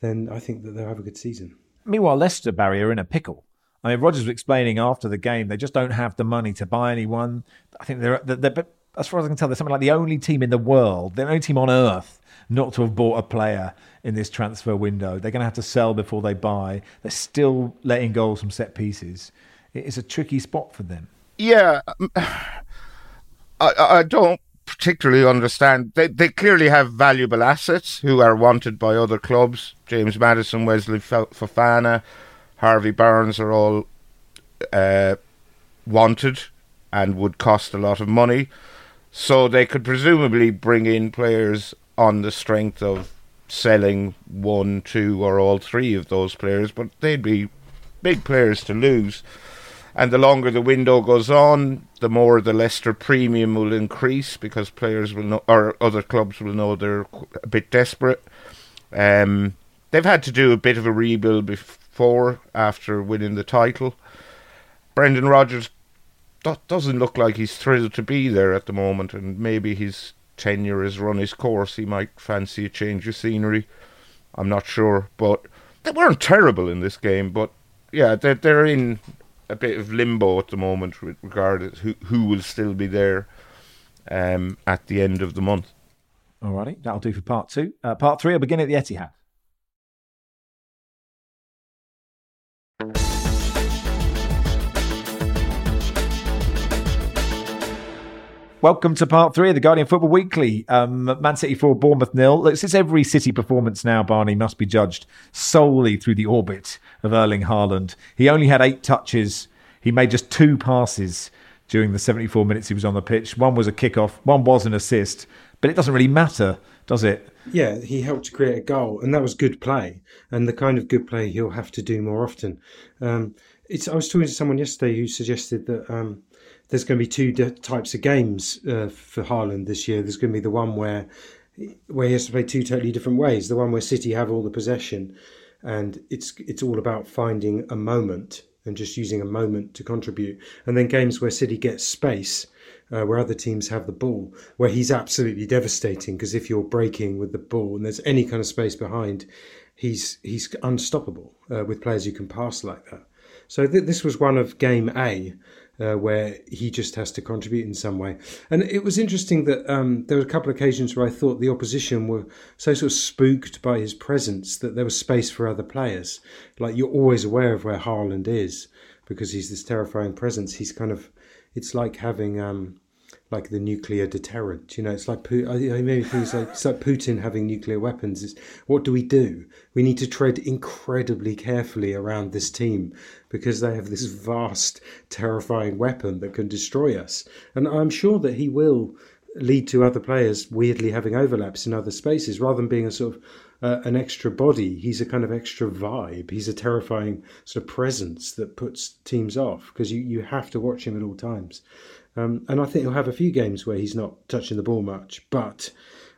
then I think that they'll have a good season. Meanwhile, Leicester Barry are in a pickle. I mean, Rodgers was explaining after the game they just don't have the money to buy anyone. I think they're, they're, they're as far as I can tell, they're something like the only team in the world, the only team on earth not to have bought a player in this transfer window. They're going to have to sell before they buy. They're still letting goals from set pieces. It's a tricky spot for them. Yeah, um, I, I don't particularly understand. They they clearly have valuable assets who are wanted by other clubs. James Maddison, Wesley Fofana, Harvey Barnes are all uh, wanted and would cost a lot of money. So they could presumably bring in players on the strength of selling one, two, or all three of those players, but they'd be big players to lose. And the longer the window goes on, the more the Leicester premium will increase because players will know, or other clubs will know they're a bit desperate. Um, they've had to do a bit of a rebuild before after winning the title. Brendan Rodgers doesn't look like he's thrilled to be there at the moment, and maybe his tenure has run his course. He might fancy a change of scenery. I'm not sure, but they weren't terrible in this game. But yeah, they're they're in a bit of limbo at the moment with regard to who who will still be there um, at the end of the month. Alrighty, that'll do for part two. Uh, part three will begin at the Etihad. Welcome to part three of the Guardian Football Weekly. Um, Man City 4, Bournemouth nil. Look, since every City performance now, Barney, must be judged solely through the orbit of Erling Haaland. He only had eight touches. He made just two passes during the 74 minutes he was on the pitch. One was a kickoff, one was an assist. But it doesn't really matter, does it? Yeah, he helped to create a goal, and that was good play, and the kind of good play he'll have to do more often. Um. I was talking to someone yesterday who suggested that. Um, there's going to be two d- types of games uh, for Haaland this year. There's going to be the one where where he has to play two totally different ways. The one where City have all the possession, and it's it's all about finding a moment and just using a moment to contribute. And then games where City gets space, uh, where other teams have the ball, where he's absolutely devastating because if you're breaking with the ball and there's any kind of space behind, he's he's unstoppable uh, with players who can pass like that. So th- this was one of game A, uh, where he just has to contribute in some way. And it was interesting that um, there were a couple of occasions where I thought the opposition were so sort of spooked by his presence that there was space for other players. Like you're always aware of where Haaland is because he's this terrifying presence. He's kind of, it's like having. Um, like the nuclear deterrent. You know, it's like I maybe things like it's like Putin having nuclear weapons. Is what do we do? We need to tread incredibly carefully around this team because they have this vast, terrifying weapon that can destroy us. And I'm sure that he will lead to other players weirdly having overlaps in other spaces rather than being a sort of uh, an extra body. He's a kind of extra vibe. He's a terrifying sort of presence that puts teams off because you, you have to watch him at all times. Um, and I think he'll have a few games where he's not touching the ball much, but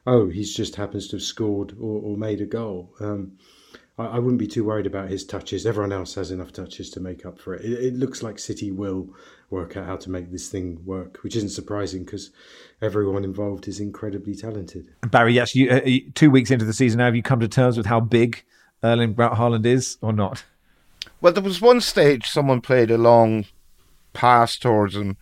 oh, he's just happens to have scored or, or made a goal. Um, I, I, wouldn't be too worried about his touches. Everyone else has enough touches to make up for it. It, it looks like City will work out how to make this thing work, which isn't surprising because everyone involved is incredibly talented. Barry, yes, you, uh, two weeks into the season now, have you come to terms with how big Erling Braut Haaland is or not? Well, there was one stage someone played a long pass towards him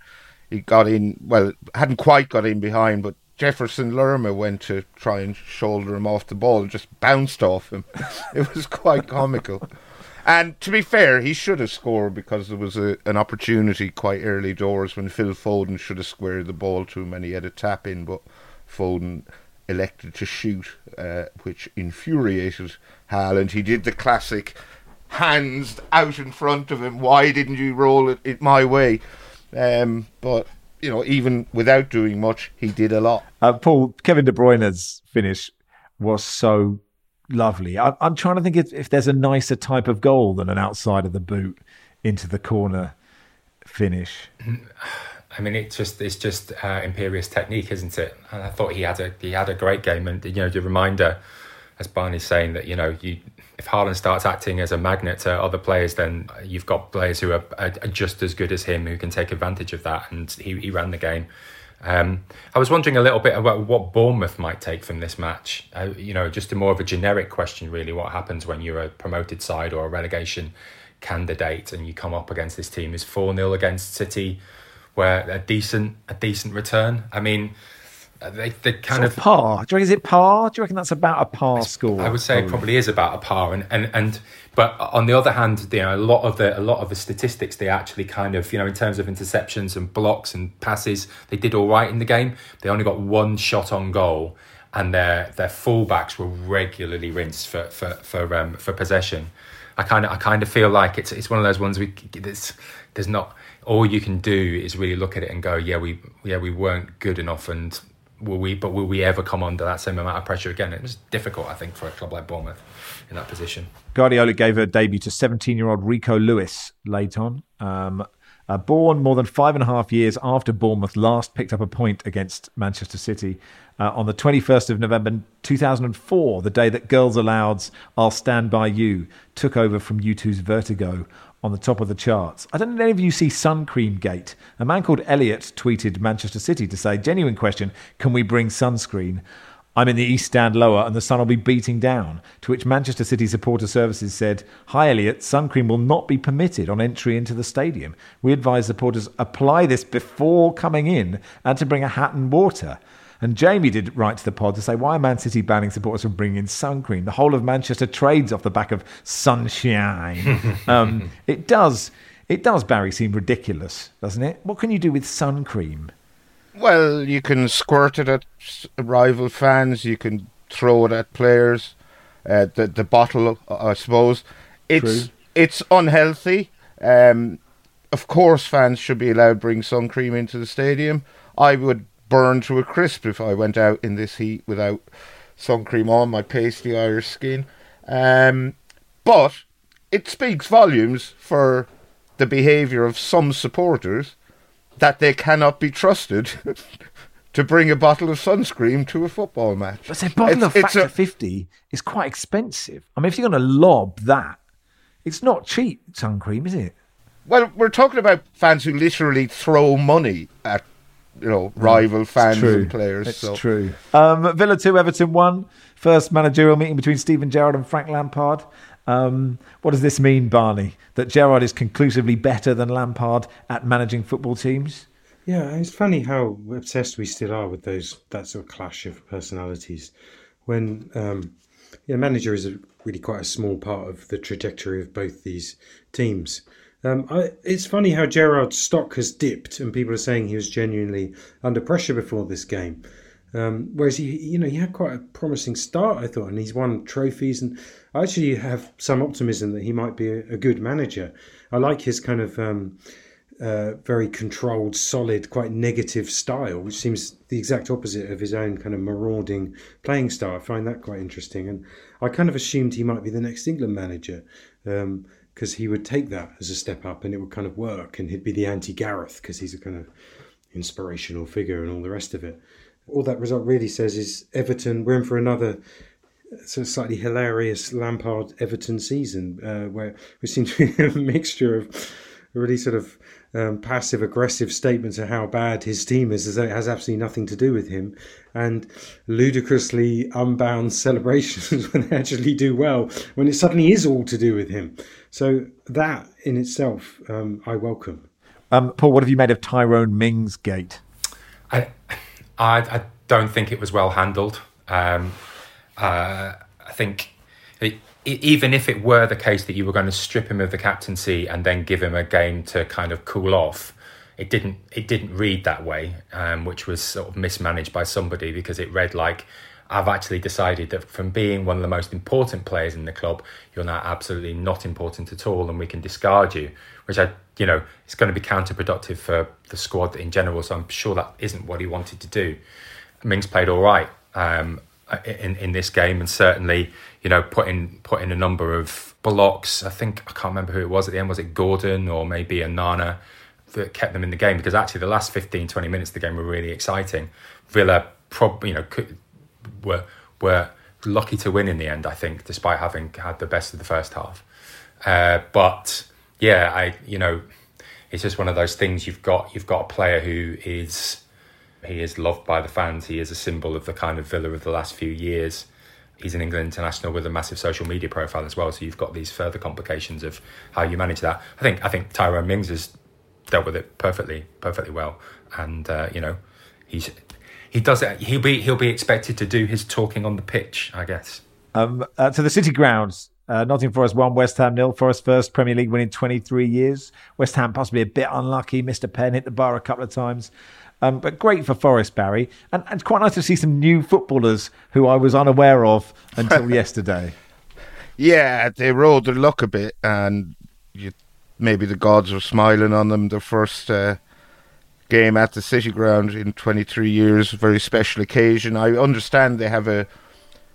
he got in, well, hadn't quite got in behind, but Jefferson Lerma went to try and shoulder him off the ball and just bounced off him. it was quite comical. And to be fair, he should have scored because there was a, an opportunity quite early doors when Phil Foden should have squared the ball to him and he had a tap in, but Foden elected to shoot, uh, which infuriated Haaland. He did the classic hands out in front of him. Why didn't you roll it, it my way? Um, but you know, even without doing much, he did a lot. Uh, Paul Kevin De Bruyne's finish was so lovely. I, am trying to think if, if, there's a nicer type of goal than an outside of the boot into the corner finish. I mean, it's just it's just uh, imperious technique, isn't it? And I thought he had a he had a great game, and you know, the reminder, as Barney's saying that you know you if Haaland starts acting as a magnet to other players, then you've got players who are, are just as good as him who can take advantage of that. And he, he ran the game. Um, I was wondering a little bit about what Bournemouth might take from this match. Uh, you know, just a more of a generic question, really. What happens when you're a promoted side or a relegation candidate and you come up against this team? Is four 0 against City, where a decent a decent return? I mean, they, they kind of, of par. Do you reckon is it par? Do you reckon that's about a par score? I would say probably. it probably is about a par, and, and and but on the other hand, you know, a lot of the a lot of the statistics they actually kind of you know in terms of interceptions and blocks and passes, they did all right in the game. They only got one shot on goal, and their their fullbacks were regularly rinsed for for for um, for possession. I kind of I kind of feel like it's it's one of those ones we there's there's not all you can do is really look at it and go yeah we yeah we weren't good enough and will we but will we ever come under that same amount of pressure again? It was difficult i think for a club like bournemouth in that position. Guardiola gave a debut to 17 year old rico lewis late on um, uh, born more than five and a half years after Bournemouth last picked up a point against Manchester City uh, on the 21st of November 2004, the day that Girls Aloud's I'll Stand By You took over from U2's Vertigo on the top of the charts. I don't know if any of you see Sun Cream Gate. A man called Elliot tweeted Manchester City to say, genuine question, can we bring sunscreen? I'm in the East Stand lower and the sun will be beating down. To which Manchester City Supporter Services said, Hi Elliot, sun cream will not be permitted on entry into the stadium. We advise supporters apply this before coming in and to bring a hat and water. And Jamie did write to the pod to say, why are Man City banning supporters from bringing in sun cream? The whole of Manchester trades off the back of sunshine. um, it does, it does, Barry, seem ridiculous, doesn't it? What can you do with sun cream? Well, you can squirt it at rival fans. You can throw it at players. Uh, the the bottle, I suppose, it's True. it's unhealthy. Um, of course, fans should be allowed to bring sun cream into the stadium. I would burn to a crisp if I went out in this heat without sun cream on my pasty Irish skin. Um, but it speaks volumes for the behaviour of some supporters that they cannot be trusted to bring a bottle of sunscreen to a football match. But a bottle It's- of it's Factor a- 50 is quite expensive. I mean, if you're going to lob that, it's not cheap sun cream, is it? Well, we're talking about fans who literally throw money at, you know, rival fans and players. It's so. true. Um, Villa 2, Everton 1. First managerial meeting between Steven Gerrard and Frank Lampard. Um, what does this mean, Barney? That Gerrard is conclusively better than Lampard at managing football teams? Yeah, it's funny how obsessed we still are with those that sort of clash of personalities. When um, yeah, manager is a, really quite a small part of the trajectory of both these teams. Um, I, it's funny how Gerrard's stock has dipped, and people are saying he was genuinely under pressure before this game. Um, whereas he, you know, he had quite a promising start, I thought, and he's won trophies. And I actually have some optimism that he might be a, a good manager. I like his kind of um, uh, very controlled, solid, quite negative style, which seems the exact opposite of his own kind of marauding playing style. I find that quite interesting, and I kind of assumed he might be the next England manager because he would take that as a step up, and it would kind of work, and he'd be the anti Gareth because he's a kind of inspirational figure and all the rest of it. All that result really says is Everton. We're in for another sort of slightly hilarious Lampard Everton season, uh, where we seem to be a mixture of really sort of um, passive aggressive statements of how bad his team is, as though it has absolutely nothing to do with him, and ludicrously unbound celebrations when they actually do well, when it suddenly is all to do with him. So that in itself, um, I welcome. Um, Paul, what have you made of Tyrone Mings gate? I, I, I don't think it was well handled. Um, uh, I think it, even if it were the case that you were going to strip him of the captaincy and then give him a game to kind of cool off, it didn't. It didn't read that way, um, which was sort of mismanaged by somebody because it read like. I've actually decided that from being one of the most important players in the club, you're now absolutely not important at all, and we can discard you. Which I, you know, it's going to be counterproductive for the squad in general. So I'm sure that isn't what he wanted to do. Mings played all right um, in in this game, and certainly, you know, put in put in a number of blocks. I think I can't remember who it was at the end. Was it Gordon or maybe Onana that kept them in the game? Because actually, the last 15, 20 minutes of the game were really exciting. Villa, prob you know, could, were were lucky to win in the end. I think, despite having had the best of the first half. Uh, but yeah, I you know, it's just one of those things. You've got you've got a player who is he is loved by the fans. He is a symbol of the kind of Villa of the last few years. He's an England international with a massive social media profile as well. So you've got these further complications of how you manage that. I think I think Tyrone Mings has dealt with it perfectly, perfectly well. And uh, you know, he's he does it. He'll be he'll be expected to do his talking on the pitch, I guess. Um, uh, to the City grounds. Uh, Nottingham Forest 1, West Ham nil. Forest first Premier League win in 23 years. West Ham possibly a bit unlucky. Mr. a pen, hit the bar a couple of times. Um, but great for Forest, Barry. And, and it's quite nice to see some new footballers who I was unaware of until yesterday. Yeah, they rode their luck a bit, and you, maybe the gods were smiling on them. The first uh, game at the City Ground in 23 years, very special occasion. I understand they have a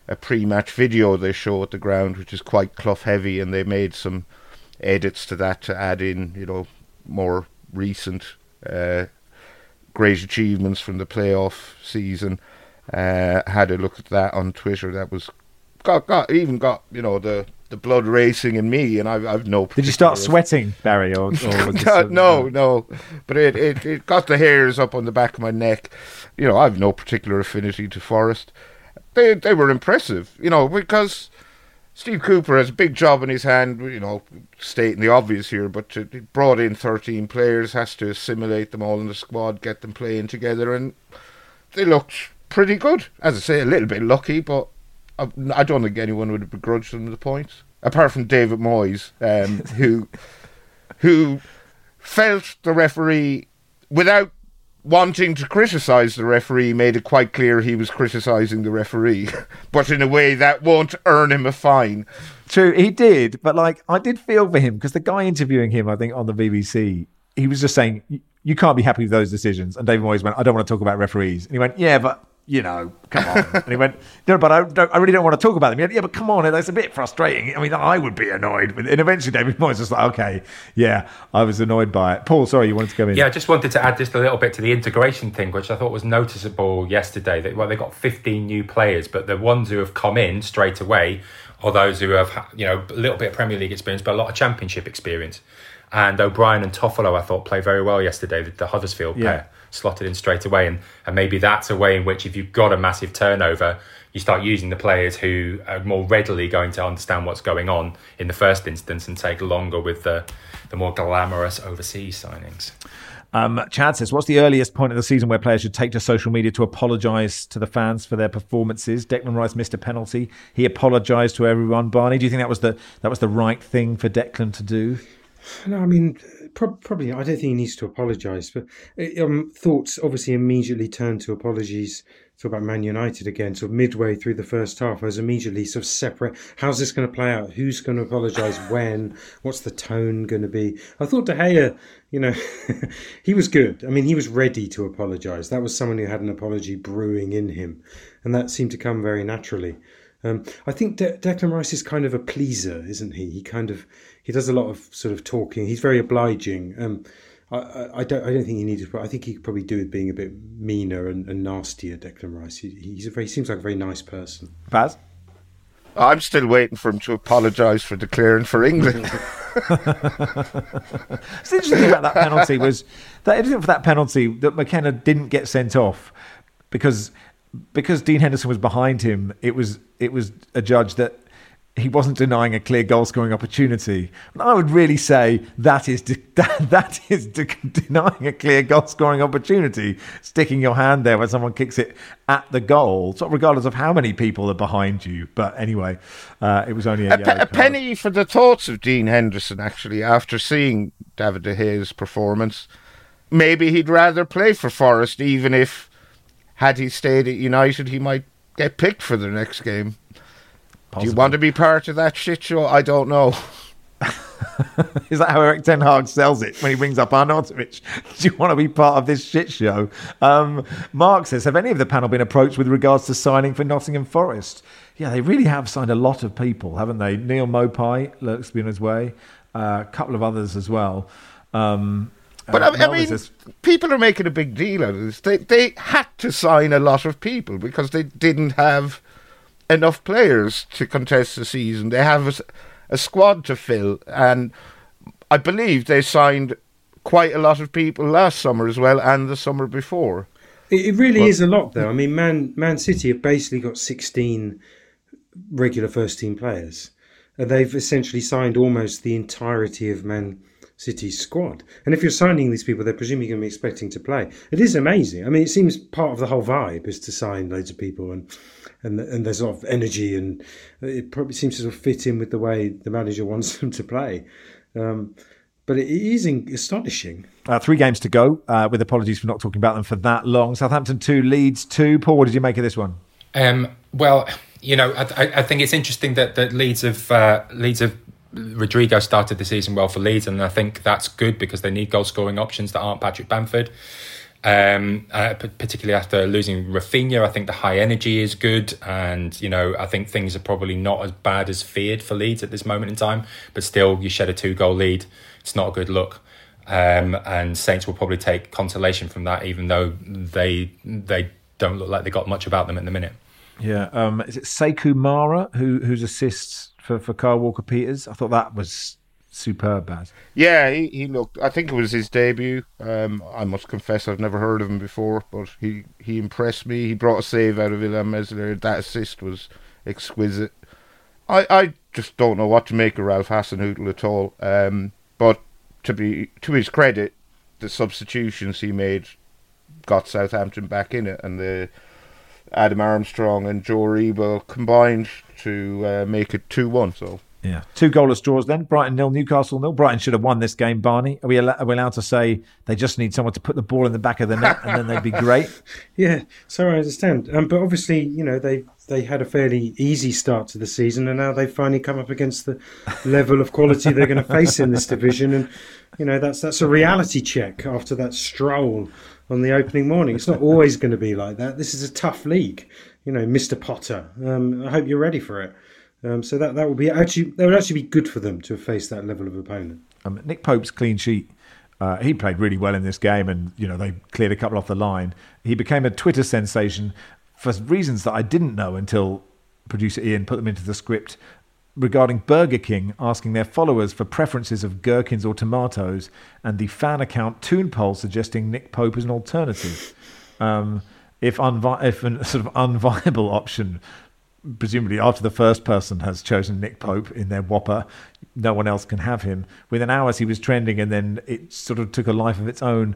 a pre-match video they show at the ground, which is quite Clough heavy, and they made some edits to that to add in, you know, more recent uh, great achievements from the playoff season. Uh, had a look at that on Twitter. That was got got even got you know the the blood racing in me, and I've I've no. Did you start sweating, Barry? Or, or no, no, no. But it, it, it got the hairs up on the back of my neck. You know, I've no particular affinity to Forest. They they were impressive, you know, because Steve Cooper has a big job in his hand, you know, stating the obvious here, but to, he brought in 13 players, has to assimilate them all in the squad, get them playing together, and they looked pretty good. As I say, a little bit lucky, but I, I don't think anyone would have begrudged them the points. Apart from David Moyes, um, who who felt the referee without wanting to criticise the referee made it quite clear he was criticising the referee, but in a way that won't earn him a fine. True, he did, but like I did feel for him because the guy interviewing him, I think on the BBC, he was just saying "You- can't be happy with those decisions. And David Moyes went, "I don't want to talk about referees." And he went, "Yeah, but you know, come on. and he went, no, but I, don't, I really don't want to talk about them. Went, yeah, but come on, that's a bit frustrating. I mean, I would be annoyed. And eventually David Moyes was like, okay, yeah, I was annoyed by it. Paul, sorry, you wanted to come in. Yeah, I just wanted to add just a little bit to the integration thing, which I thought was noticeable yesterday. That, well, they got 15 new players, but the ones who have come in straight away are those who have, you know, a little bit of Premier League experience, but a lot of Championship experience. And O'Brien and Toffolo, I thought, played very well yesterday, the, the Huddersfield yeah. pair slotted in straight away. And, and maybe that's a way in which, if you've got a massive turnover, you start using the players who are more readily going to understand what's going on in the first instance and take longer with the, the more glamorous overseas signings. Um, Chad says, "What's the earliest point of the season where players should take to social media to apologise to the fans for their performances?" Declan Rice missed a penalty. He apologised to everyone. Barney, do you think that was the that was the right thing for Declan to do? No, I mean pro- probably. I don't think he needs to apologise. But uh, um, thoughts obviously immediately turned to apologies. Talk about Man United again. Sort of midway through the first half, I was immediately sort of separate. How's this going to play out? Who's going to apologise when? What's the tone going to be? I thought De Gea, you know, he was good. I mean, he was ready to apologise. That was someone who had an apology brewing in him, and that seemed to come very naturally. Um, I think De- Declan Rice is kind of a pleaser, isn't he? He kind of he does a lot of sort of talking. He's very obliging. Um, I, I, I, don't I don't think he needs. I think he could probably do with being a bit meaner and, and nastier. Declan Rice. He, he's a very he seems like a very nice person. Baz. I'm still waiting for him to apologise for declaring for England. it's interesting about that penalty was that interesting for that penalty that McKenna didn't get sent off because because Dean Henderson was behind him. It was it was a judge that he wasn't denying a clear goal scoring opportunity. And I would really say that is de- that, that is de- denying a clear goal scoring opportunity, sticking your hand there when someone kicks it at the goal, sort of regardless of how many people are behind you. But anyway, uh, it was only a, a, pe- a penny for the thoughts of Dean Henderson. Actually, after seeing David de Gea's performance, maybe he'd rather play for Forest, even if had he stayed at United, he might get picked for the next game. Possibly. Do you want to be part of that shit show? I don't know. Is that how Erik Ten Hag sells it when he brings up Arnautovic? Do you want to be part of this shit show? Um, Mark says, have any of the panel been approached with regards to signing for Nottingham Forest? Yeah, they really have signed a lot of people, haven't they? Neal Maupay looks to be on his way. Uh, a couple of others as well. Um, but uh, I, I mean, people are making a big deal out of this. They they had to sign a lot of people because they didn't have enough players to contest the season. They have a, a squad to fill, and I believe they signed quite a lot of people last summer as well, and the summer before. It, really but, is a lot, though. I mean, Man Man City have basically got sixteen regular first team players. and they've essentially signed almost the entirety of Man City's squad. And if you're signing these people, they're presumably going to be expecting to play. It is amazing. I mean, it seems part of the whole vibe is to sign loads of people and and and there's a lot of energy and it probably seems to sort of fit in with the way the manager wants them to play. Um, but it is astonishing. Uh, three games to go. Uh, with apologies for not talking about them for that long. Southampton two, Leeds two. Paul, what did you make of this one? Um, well, you know, I, I, think it's interesting that, that Leeds have uh, Leeds have Rodrigo started the season well for Leeds, and I think that's good because they need goal scoring options that aren't Patrick Bamford. Um, uh, particularly after losing Rafinha, I think the high energy is good, and you know I think things are probably not as bad as feared for Leeds at this moment in time. But still, you shed a two-goal lead; it's not a good look. Um, and Saints will probably take consolation from that, even though they they don't look like they got much about them at the minute. Yeah, um, is it Sekou Mara who whose assists for for Kyle Walker Peters? I thought that was superb, Baz. Yeah, he, he looked. I think it was his debut. Um, I must confess, I've never heard of him before, but he, he impressed me. He brought a save out of Illan Meslier. That assist was exquisite. I, I just don't know what to make of Ralph Hasenhüttl at all. Um, but to be to his credit, the substitutions he made got Southampton back in it, and the Adam Armstrong and Joe Aribo combined to uh, make it two one. So Yeah, two goalless draws then. Brighton nil, Newcastle nil. Brighton should have won this game. Barney, are we, al- are we allowed to say they just need someone to put the ball in the back of the net and then they'd be great? Yeah, so I understand. Um, but obviously, you know, they they had a fairly easy start to the season, and now they've finally come up against the level of quality they're going to face in this division, and you know that's that's a reality check after that stroll on the opening morning. It's not always going to be like that. This is a tough league, you know, Mister Potter. Um, I hope you're ready for it. Um, so that that would be actually that would actually be good for them to face that level of opponent. Um, Nick Pope's clean sheet. Uh, he played really well in this game, and you know they cleared a couple off the line. He became a Twitter sensation for reasons that I didn't know until producer Ian put them into the script regarding Burger King asking their followers for preferences of gherkins or tomatoes, and the fan account Toon Poll suggesting Nick Pope as an alternative. Um, if, unvi- if a sort of unviable option presumably after the first person has chosen Nick Pope in their Whopper, no one else can have him. Within hours, he was trending, and then it sort of took a life of its own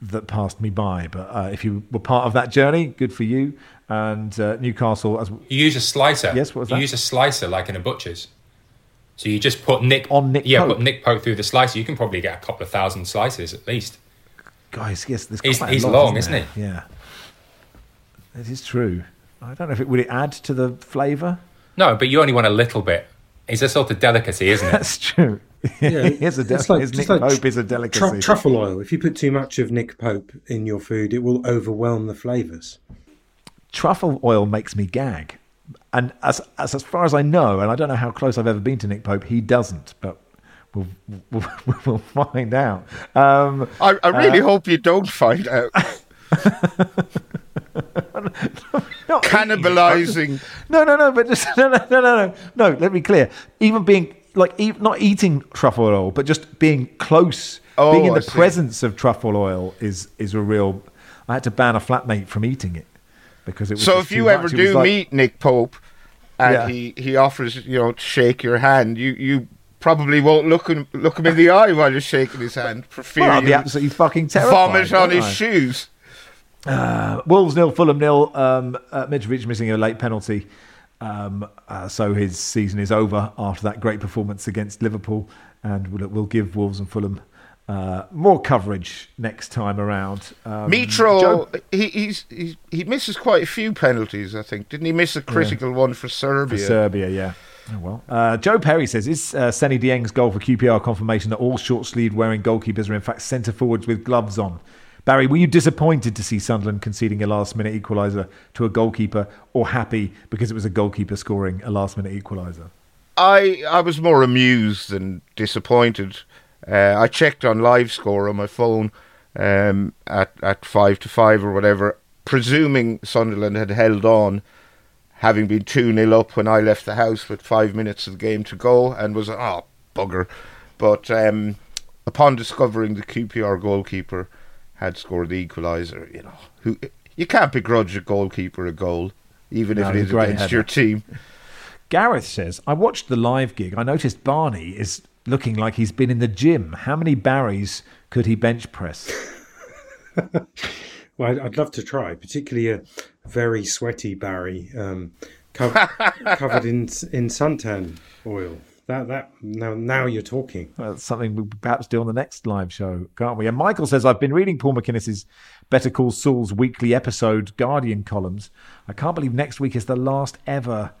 that passed me by. But uh, if you were part of that journey, good for you. And uh, Newcastle, as You use a slicer. Yes, what was You use a slicer like in a butcher's. So you just put Nick On Nick yeah, Pope. put Nick Pope through the slicer. You can probably get a couple of thousand slices at least. guys, yes, there's He's- a he's lot, long, isn't, isn't there? Yeah, it is true. I don't know if it would it add to the flavour. No, but you only want a little bit. It's a sort of delicacy, isn't it? That's true. Yeah, Here's a del- it's like- his Nick like Pope is a tru- delicacy. truffle oil. If you put too much of Nick Pope in your food, it will overwhelm the flavours. truffle oil makes me gag. And as, as as far as I know, and I don't know how close I've ever been to Nick Pope, he doesn't. But we'll we'll, we'll find out. Um, I, I really hope you don't find out. not Cannibalizing. No, no, no. But just no, no, no, no, no. No. Let me be clear. Even being like e not eating truffle oil, but just being close, Oh, being in the presence of truffle oil is is a real. I had to ban a flatmate from eating it because it was. So if you ever much. Do like- meet Nick Pope and Yeah. he, he offers, you know, to shake your hand, you, you probably won't look him, look him in the eye while you're shaking his hand for fear well, I'd be absolutely fucking terrified. vomit on his I? shoes. Wolves nil, Fulham nil. Um, uh, Mitrovic missing a late penalty, um, uh, so his season is over after that great performance against Liverpool, and we'll, we'll give Wolves and Fulham uh, more coverage next time around. Um, Mitro, Joe- he, he's, he's, he misses quite a few penalties, I think. Didn't he miss a critical one for for Serbia? Serbia, yeah. Oh, well. Uh, Joe Perry says, is uh, Seny Dieng's goal for QPR confirmation that all short-sleeved wearing goalkeepers are in fact centre forwards with gloves on? Barry, were you disappointed to see Sunderland conceding a last-minute equaliser to a goalkeeper, or happy because it was a goalkeeper scoring a last-minute equaliser? I I was more amused than disappointed. Uh, I checked on live score on my phone um, at at five to five or whatever, presuming Sunderland had held on, having been two 0 up when I left the house with five minutes of the game to go, and was oh bugger. But um, upon discovering the QPR goalkeeper had scored the equaliser, you know, who you can't begrudge a goalkeeper a goal, even No, if it it was is a great against header. your team. Gareth says, I watched the live gig. I noticed Barney is looking like he's been in the gym. How many Barrys could he bench press? Well, I'd, I'd love to try, particularly a very sweaty Barry um, co- covered in in suntan oil. That that now now you're talking. Well, that's something we perhaps do on the next live show, can't we? And Michael says, I've been reading Paul Macinnes's Better Call Saul's weekly episode Guardian columns. I can't believe next week is the last ever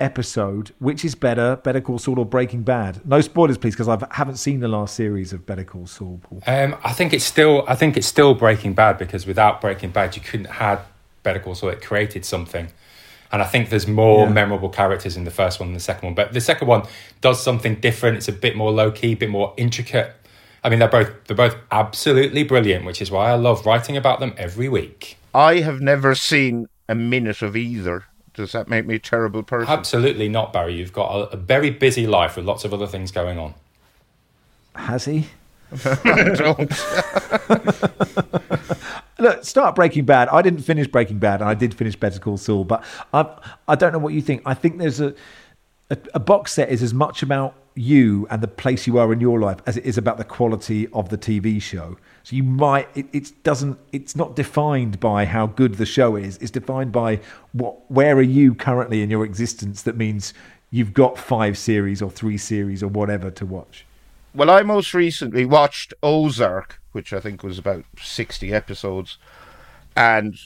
episode. Which is better, Better Call Saul or Breaking Bad? No spoilers, please, because I haven't seen the last series of Better Call Saul, Paul. Um, I think it's still I think it's still Breaking Bad because without Breaking Bad you couldn't have Better Call Saul. It created something, and I think there's more Yeah. memorable characters in the first one than the second one. But the second one does something different. It's a bit more low key, a bit more intricate. I mean, they're both they're both absolutely brilliant, which is why I love writing about them every week. I have never seen a minute of either. Does that make me a terrible person? Absolutely not, Barry. You've got a, a very busy life with lots of other things going on. Has he? Don't. Look, start Breaking Bad. I didn't finish Breaking Bad, and I did finish Better Call Saul. But I, I don't know what you think. I think there's a, a a box set is as much about you and the place you are in your life as it is about the quality of the TV show. So you might it, it doesn't it's not defined by how good the show is. It's defined by what where are you currently in your existence. That means you've got five series or three series or whatever to watch? Well, I most recently watched Ozark, which I think was about 60 episodes, and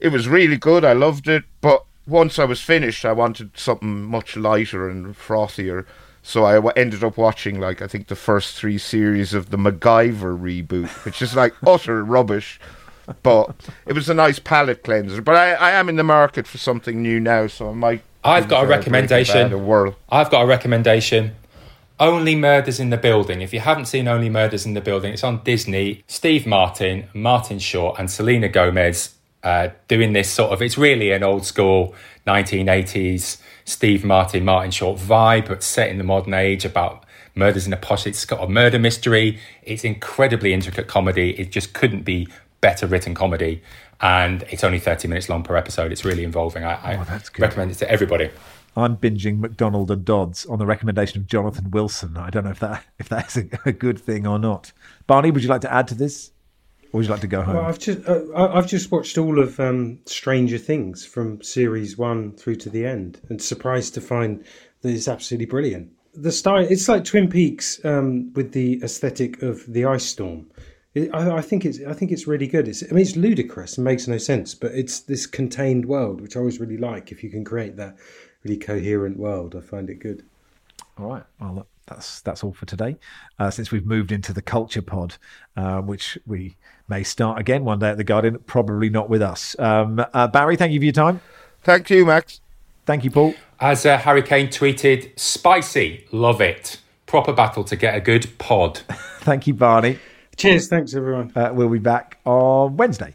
it was really good. I loved it, but once I was finished, I wanted something much lighter and frothier. So I ended up watching, like, I think the first three series of the MacGyver reboot, which is like utter rubbish. But it was a nice palate cleanser. But I, I am in the market for something new now, so I might. I've got a recommendation. A whirl. I've got a recommendation. Only Murders in the Building. If you haven't seen Only Murders in the Building, it's on Disney. Steve Martin, Martin Short, and Selena Gomez uh, doing this sort of. It's really an old school 1980s Steve Martin, Martin Short vibe, but set in the modern age about murders in a posh. It's got a murder mystery. It's incredibly intricate comedy. It just couldn't be better written comedy. And it's only 30 minutes long per episode. It's really involving. I, Oh, I recommend it to everybody. I'm binging McDonald and Dodds on the recommendation of Jonathan Wilson. I don't know if that if that's a, a good thing or not. Barney, would you like to add to this, or would you like to go home? Well, I've just uh, I- I've just watched all of um, Stranger Things from series one through to the end, and surprised to find that it's absolutely brilliant. The style it's like Twin Peaks um, with the aesthetic of the ice storm. I, I think it's I think it's really good. It's I mean it's ludicrous and makes no sense, but it's this contained world which I always really like. If you can create that really coherent world, I find it good. All right. Well, look, that's that's all for today. Uh, since we've moved into the culture pod, uh, which we may start again one day at the garden, probably not with us. Um, uh, Barry, thank you for your time. Thank you, Max. Thank you, Paul. As uh, Harry Kane tweeted, spicy, love it. Proper battle to get a good pod. Thank you, Barney. Cheers, thanks everyone. Uh, we'll be back on Wednesday.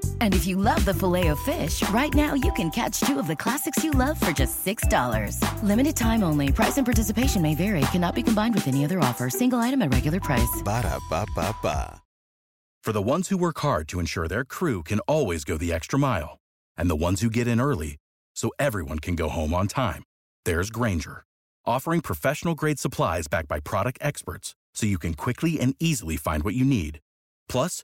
And if you love the filet of fish, right now you can catch two of the classics you love for just $6. Limited time only. Price and participation may vary. Cannot be combined with any other offer. Single item at regular price. Ba-da-ba-ba-ba. For the ones who work hard to ensure their crew can always go the extra mile, and the ones who get in early so everyone can go home on time, there's Grainger, offering professional grade supplies backed by product experts so you can quickly and easily find what you need. Plus,